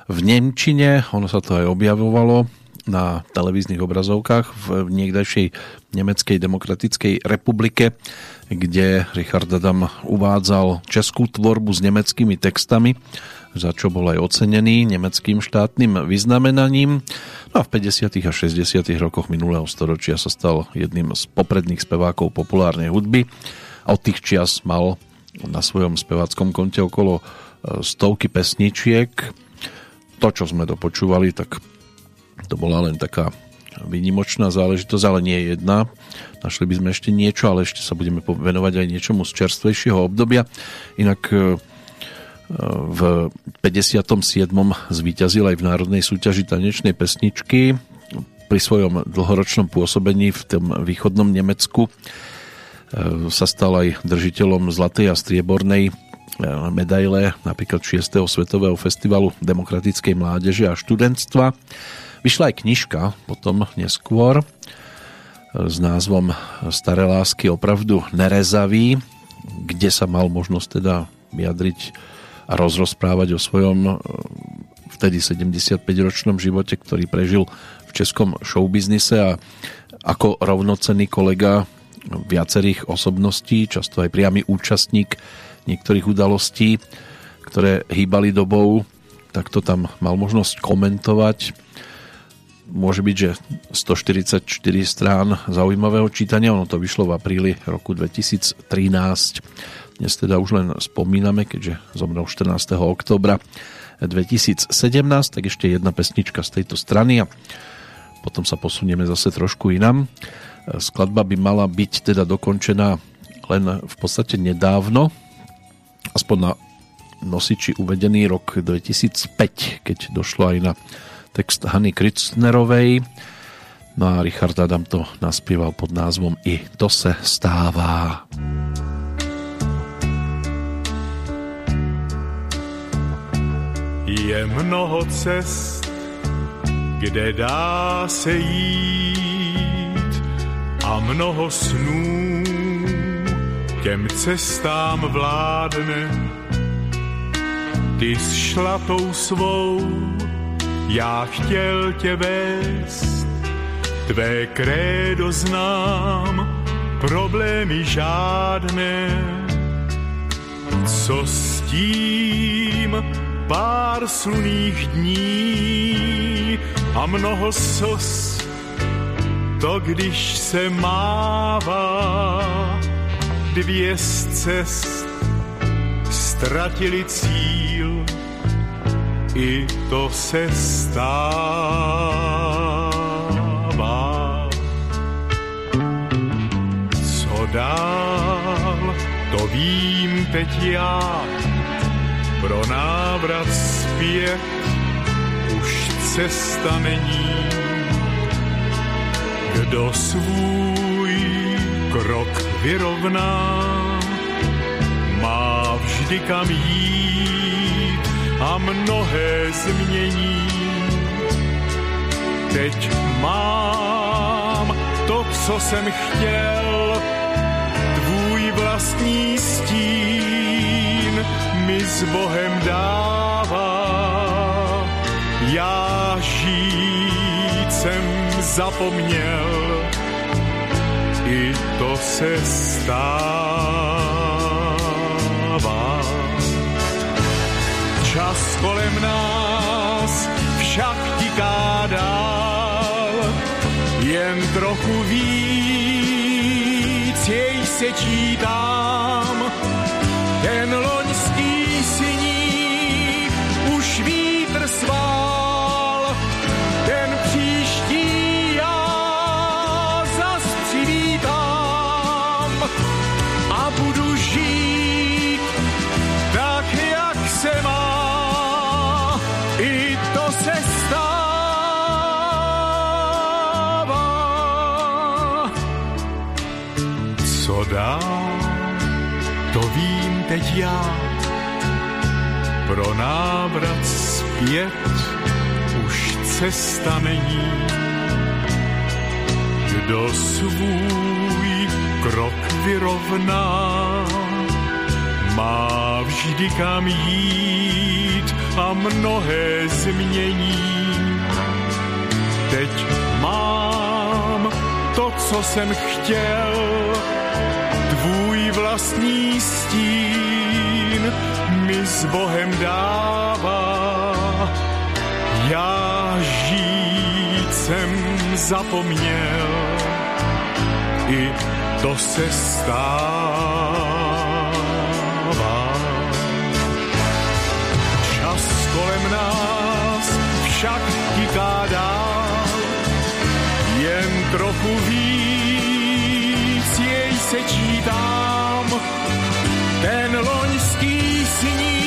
v Nemčine, ono sa to aj objavovalo na televíznych obrazovkách v niekdajšej Nemeckej demokratickej republike, kde Richard Adam uvádzal českú tvorbu s nemeckými textami, za čo bol aj ocenený nemeckým štátnym vyznamenaním. No a v 50. a 60. rokoch minulého storočia sa stal jedným z popredných spevákov populárnej hudby a od tých čias mal na svojom speváckom konte okolo stovky pesničiek. To, čo sme dopočúvali, tak to bola len taká výnimočná záležitosť, ale nie je jedna. Našli by sme ešte niečo, ale ešte sa budeme venovať aj niečomu z čerstvejšieho obdobia. Inak v 57. zvíťazil aj v Národnej súťaži tanečnej pesničky. Pri svojom dlhoročnom pôsobení v tom východnom Nemecku sa stal aj držiteľom zlatej a striebornej medaile napríklad 6. Svetového festivalu demokratickej mládeže a študentstva. Vyšla aj knižka potom neskôr s názvom Staré lásky opravdu nerezavý, kde sa mal možnosť teda vyjadriť a rozrozprávať o svojom vtedy 75-ročnom živote, ktorý prežil v českom showbiznise a ako rovnocenný kolega viacerých osobností, často aj priamy účastník niektorých udalostí, ktoré hýbali dobou, tak to tam mal možnosť komentovať. Môže byť, že 144 strán zaujímavého čítania, ono to vyšlo v apríli roku 2013. Dnes teda už len spomíname, keďže zomrel 14. oktobra 2017, tak ešte jedna pesnička z tejto strany a potom sa posunieme zase trošku inam. Skladba by mala byť teda dokončená len v podstate nedávno, aspoň na nosiči uvedený rok 2005, keď došlo aj na text Hany Kritznerovej. No a Richard Adam to naspieval pod názvom I to se stává. Je mnoho cest, kde dá se jít a mnoho snů těm cestám vládne. Ty s šlatou svou, já chtěl tě vést, tvé krédo znám, problémy žádné. Co s tím? pár sluných dní a mnoho sos, to když se mává dvě z cest, ztratili cíl, i to se stává. Co dál, to vím teď já, pro návrat zpět už cesta není. Kdo svůj krok vyrovná, má vždy kam jít a mnohé změní. Teď mám to, co jsem chtěl, tvůj vlastní stín, mi s Bohem dává. Já žít jsem zapomněl, i to se stává. Čas kolem nás však tiká dál, jen trochu víc jej se čítám. Teď já. Pro návrat zpět už cesta není. Kdo svůj krok vyrovná, má vždy kam jít a mnohé změní. Teď mám to, co jsem chtěl, tvůj vlastní stín mi s Bohem dává. Já žít jsem zapomněl, i to se stává. Však tiká dál, jen trochu víc jej se čítám. Ten loňský sníh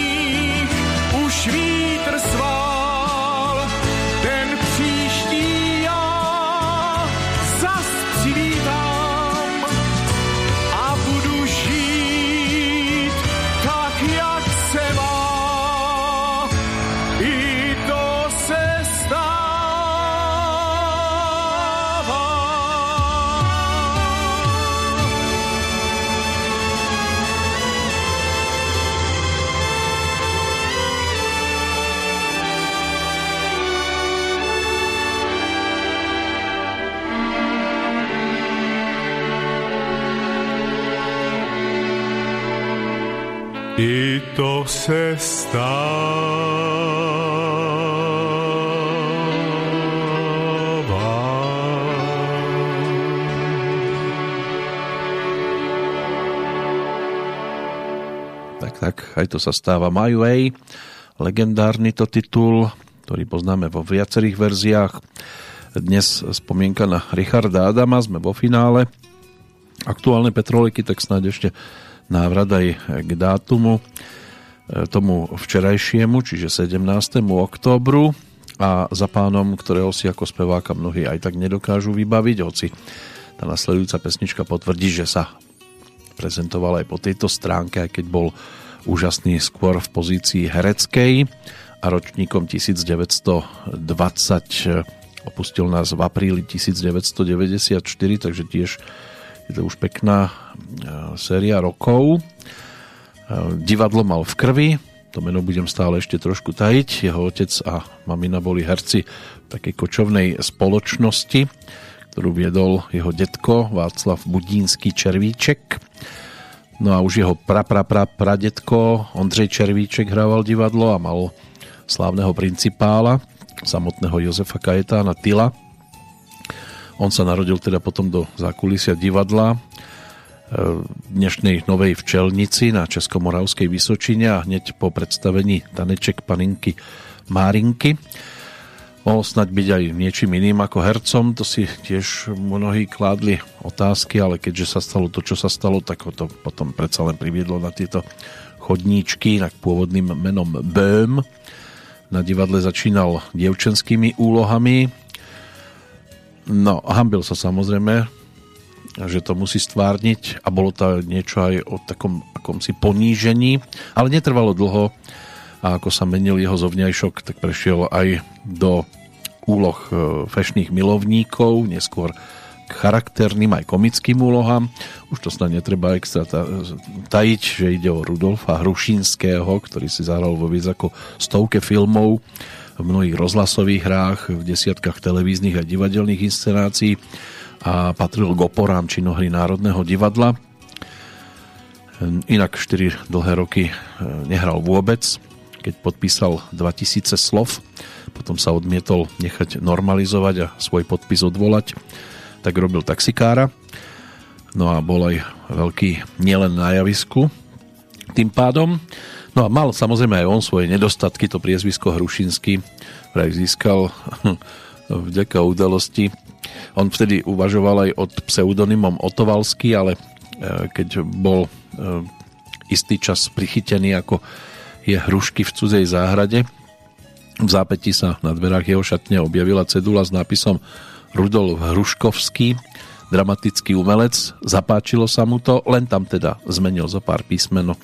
to se stává. Tak, tak, aj to sa stáva My Way, legendárny to titul, ktorý poznáme vo viacerých verziách. Dnes spomienka na Richarda Adama, sme vo finále. Aktuálne petroliky, tak snáď ešte návrat aj k dátumu tomu včerajšiemu, čiže 17. októbru a za pánom, ktorého si ako speváka mnohí aj tak nedokážu vybaviť, hoci tá nasledujúca pesnička potvrdí, že sa prezentoval aj po tejto stránke, aj keď bol úžasný skôr v pozícii hereckej a ročníkom 1920 opustil nás v apríli 1994, takže tiež je to už pekná e, séria rokov. Divadlo mal v krvi, to meno budem stále ešte trošku tajiť. Jeho otec a mamina boli herci takej kočovnej spoločnosti, ktorú viedol jeho detko Václav Budínsky Červíček. No a už jeho pra, pra, pra, pradetko Ondřej Červíček hrával divadlo a mal slávneho principála samotného Jozefa Kajetána Tyla, on sa narodil teda potom do zákulisia divadla v dnešnej Novej Včelnici na Českomoravskej Vysočine a hneď po predstavení taneček paninky Márinky. Mohol snať byť aj niečím iným ako hercom, to si tiež mnohí kládli otázky, ale keďže sa stalo to, čo sa stalo, tak ho to potom predsa len priviedlo na tieto chodníčky k pôvodným menom Böhm. Na divadle začínal dievčenskými úlohami, No, hambil sa samozrejme, že to musí stvárniť a bolo to niečo aj o takom akomsi ponížení, ale netrvalo dlho a ako sa menil jeho zovňajšok, tak prešiel aj do úloh e, fešných milovníkov, neskôr k charakterným aj komickým úlohám. Už to snad netreba extra tajiť, že ide o Rudolfa Hrušinského, ktorý si zahral vo viac ako stovke filmov v mnohých rozhlasových hrách, v desiatkách televíznych a divadelných inscenácií a patril k oporám činohry Národného divadla. Inak 4 dlhé roky e, nehral vôbec, keď podpísal 2000 slov, potom sa odmietol nechať normalizovať a svoj podpis odvolať, tak robil taxikára. No a bol aj veľký nielen na javisku. Tým pádom No a mal samozrejme aj on svoje nedostatky, to priezvisko Hrušinský vraj získal <laughs> vďaka udalosti. On vtedy uvažoval aj od pseudonymom Otovalský, ale e, keď bol e, istý čas prichytený ako je hrušky v cudzej záhrade, v zápäti sa na dverách jeho šatne objavila cedula s nápisom Rudolf Hruškovský, dramatický umelec, zapáčilo sa mu to, len tam teda zmenil zo pár písmeno.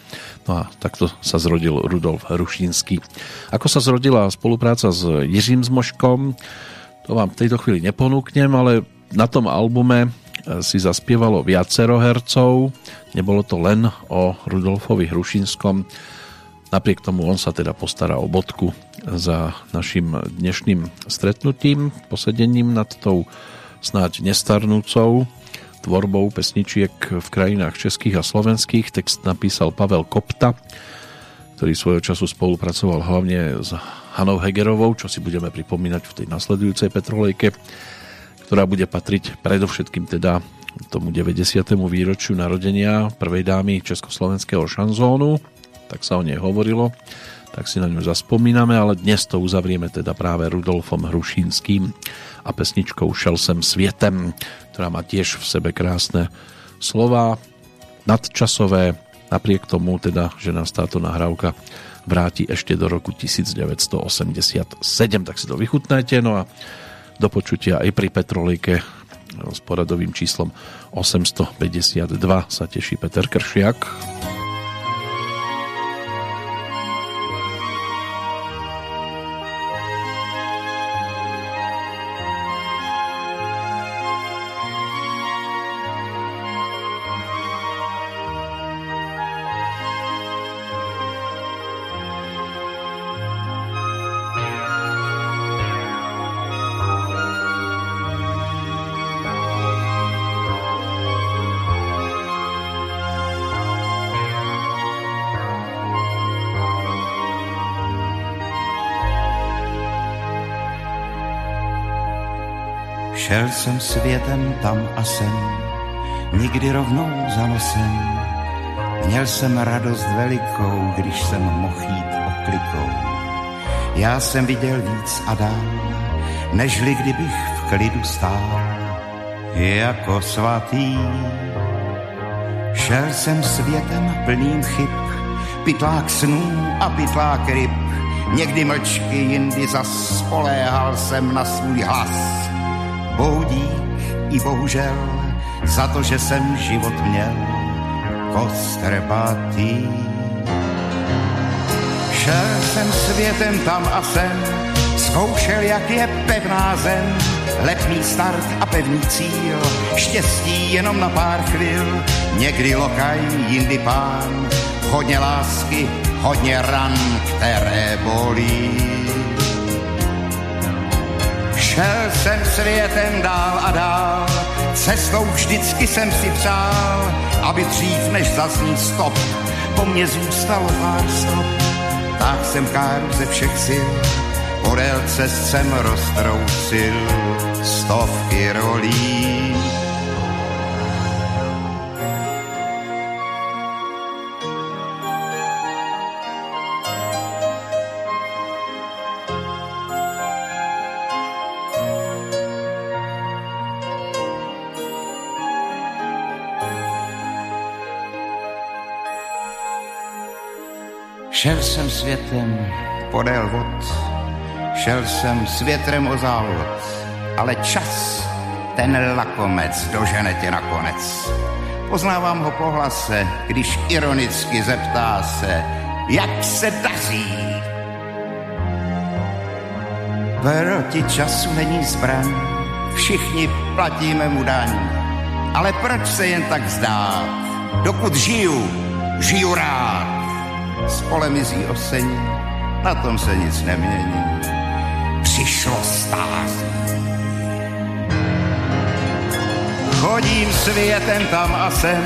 No a takto sa zrodil Rudolf Rušinský. Ako sa zrodila spolupráca s Jiřím Zmoškom, to vám v tejto chvíli neponúknem, ale na tom albume e, si zaspievalo viacero hercov, nebolo to len o Rudolfovi Hrušinskom, napriek tomu on sa teda postará o bodku za našim dnešným stretnutím, posedením nad tou snáď nestarnúcou tvorbou pesničiek v krajinách českých a slovenských. Text napísal Pavel Kopta, ktorý svojho času spolupracoval hlavne s Hanou Hegerovou, čo si budeme pripomínať v tej nasledujúcej Petrolejke, ktorá bude patriť predovšetkým teda tomu 90. výročiu narodenia prvej dámy Československého šanzónu, tak sa o nej hovorilo tak si na ňu zaspomíname, ale dnes to uzavrieme teda práve Rudolfom Hrušínským a pesničkou Šel sem svietem, ktorá má tiež v sebe krásne slova, nadčasové, napriek tomu teda, že nás táto nahrávka vráti ešte do roku 1987, tak si to vychutnajte, no a do počutia aj pri Petrolejke s poradovým číslom 852 sa teší Peter Kršiak. Jsem světem tam a sem, nikdy rovnou za nosem. Měl jsem radost velikou, když jsem mohl jít oklikou. Já jsem viděl víc a dál, nežli kdybych v klidu stál. Jako svatý šel jsem světem plným chyb, pytlák snů a pytlák ryb. Někdy mlčky, jindy zas spoléhal jsem na svůj hlas. Bohu dík i bohužel za to, že jsem život měl kostrbatý. Šel jsem světem tam a sem, zkoušel, jak je pevná zem, letný start a pevný cíl, štěstí jenom na pár chvil, někdy lokaj, jindy pán, hodně lásky, hodně ran, které bolí. Šel jsem světem dál a dál, cestou vždycky jsem si přál, aby dřív než zazní stop, po mně zůstalo pár stop. Tak jsem káru ze všech sil, podél cest jsem roztrousil stovky rolí. Šel jsem světem podél vod, šel jsem s větrem o závod, ale čas, ten lakomec, dožene tě nakonec. Poznávám ho po hlase, když ironicky zeptá se, jak se daří. Proti času není zbraň, všichni platíme mu daň. Ale proč se jen tak zdát? Dokud žiju, žiju rád s polemizí osení, na tom se nic nemění. Přišlo stází. Chodím světem tam a sem,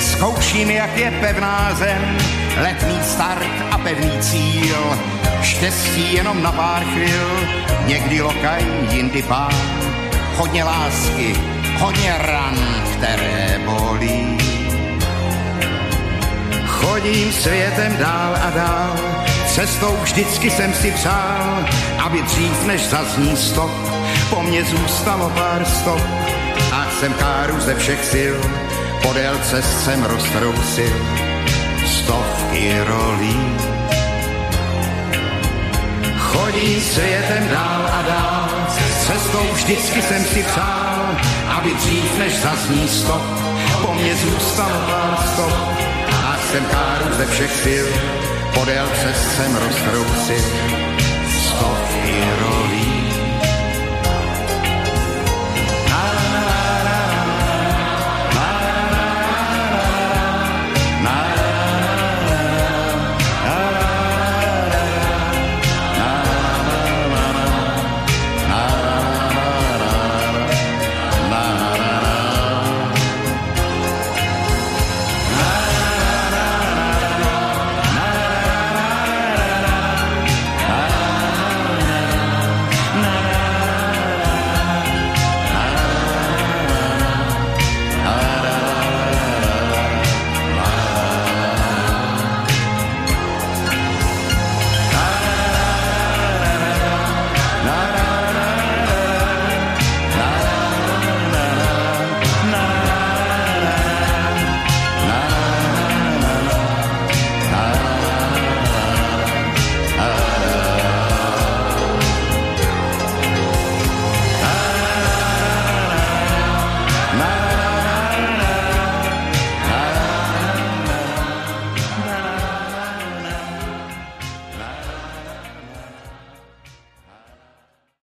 zkouším, jak je pevná zem, letný start a pevný cíl, štěstí jenom na pár chvil, někdy lokaj, jindy pán, hodně lásky, hodně ran, které bolí. Chodím světem dál a dál, cestou vždycky jsem si přál, aby dřív než zazní stop, po mně zůstalo pár stop. A jsem káru ze všech sil, podél cest jsem roztrousil stovky rolí. Chodím světem dál a dál, cestou vždycky jsem si přál, aby dřív než zazní stop, po mně zůstalo pár stop jsem káru ze všech sil, podél cest jsem roztrousil stovky rol.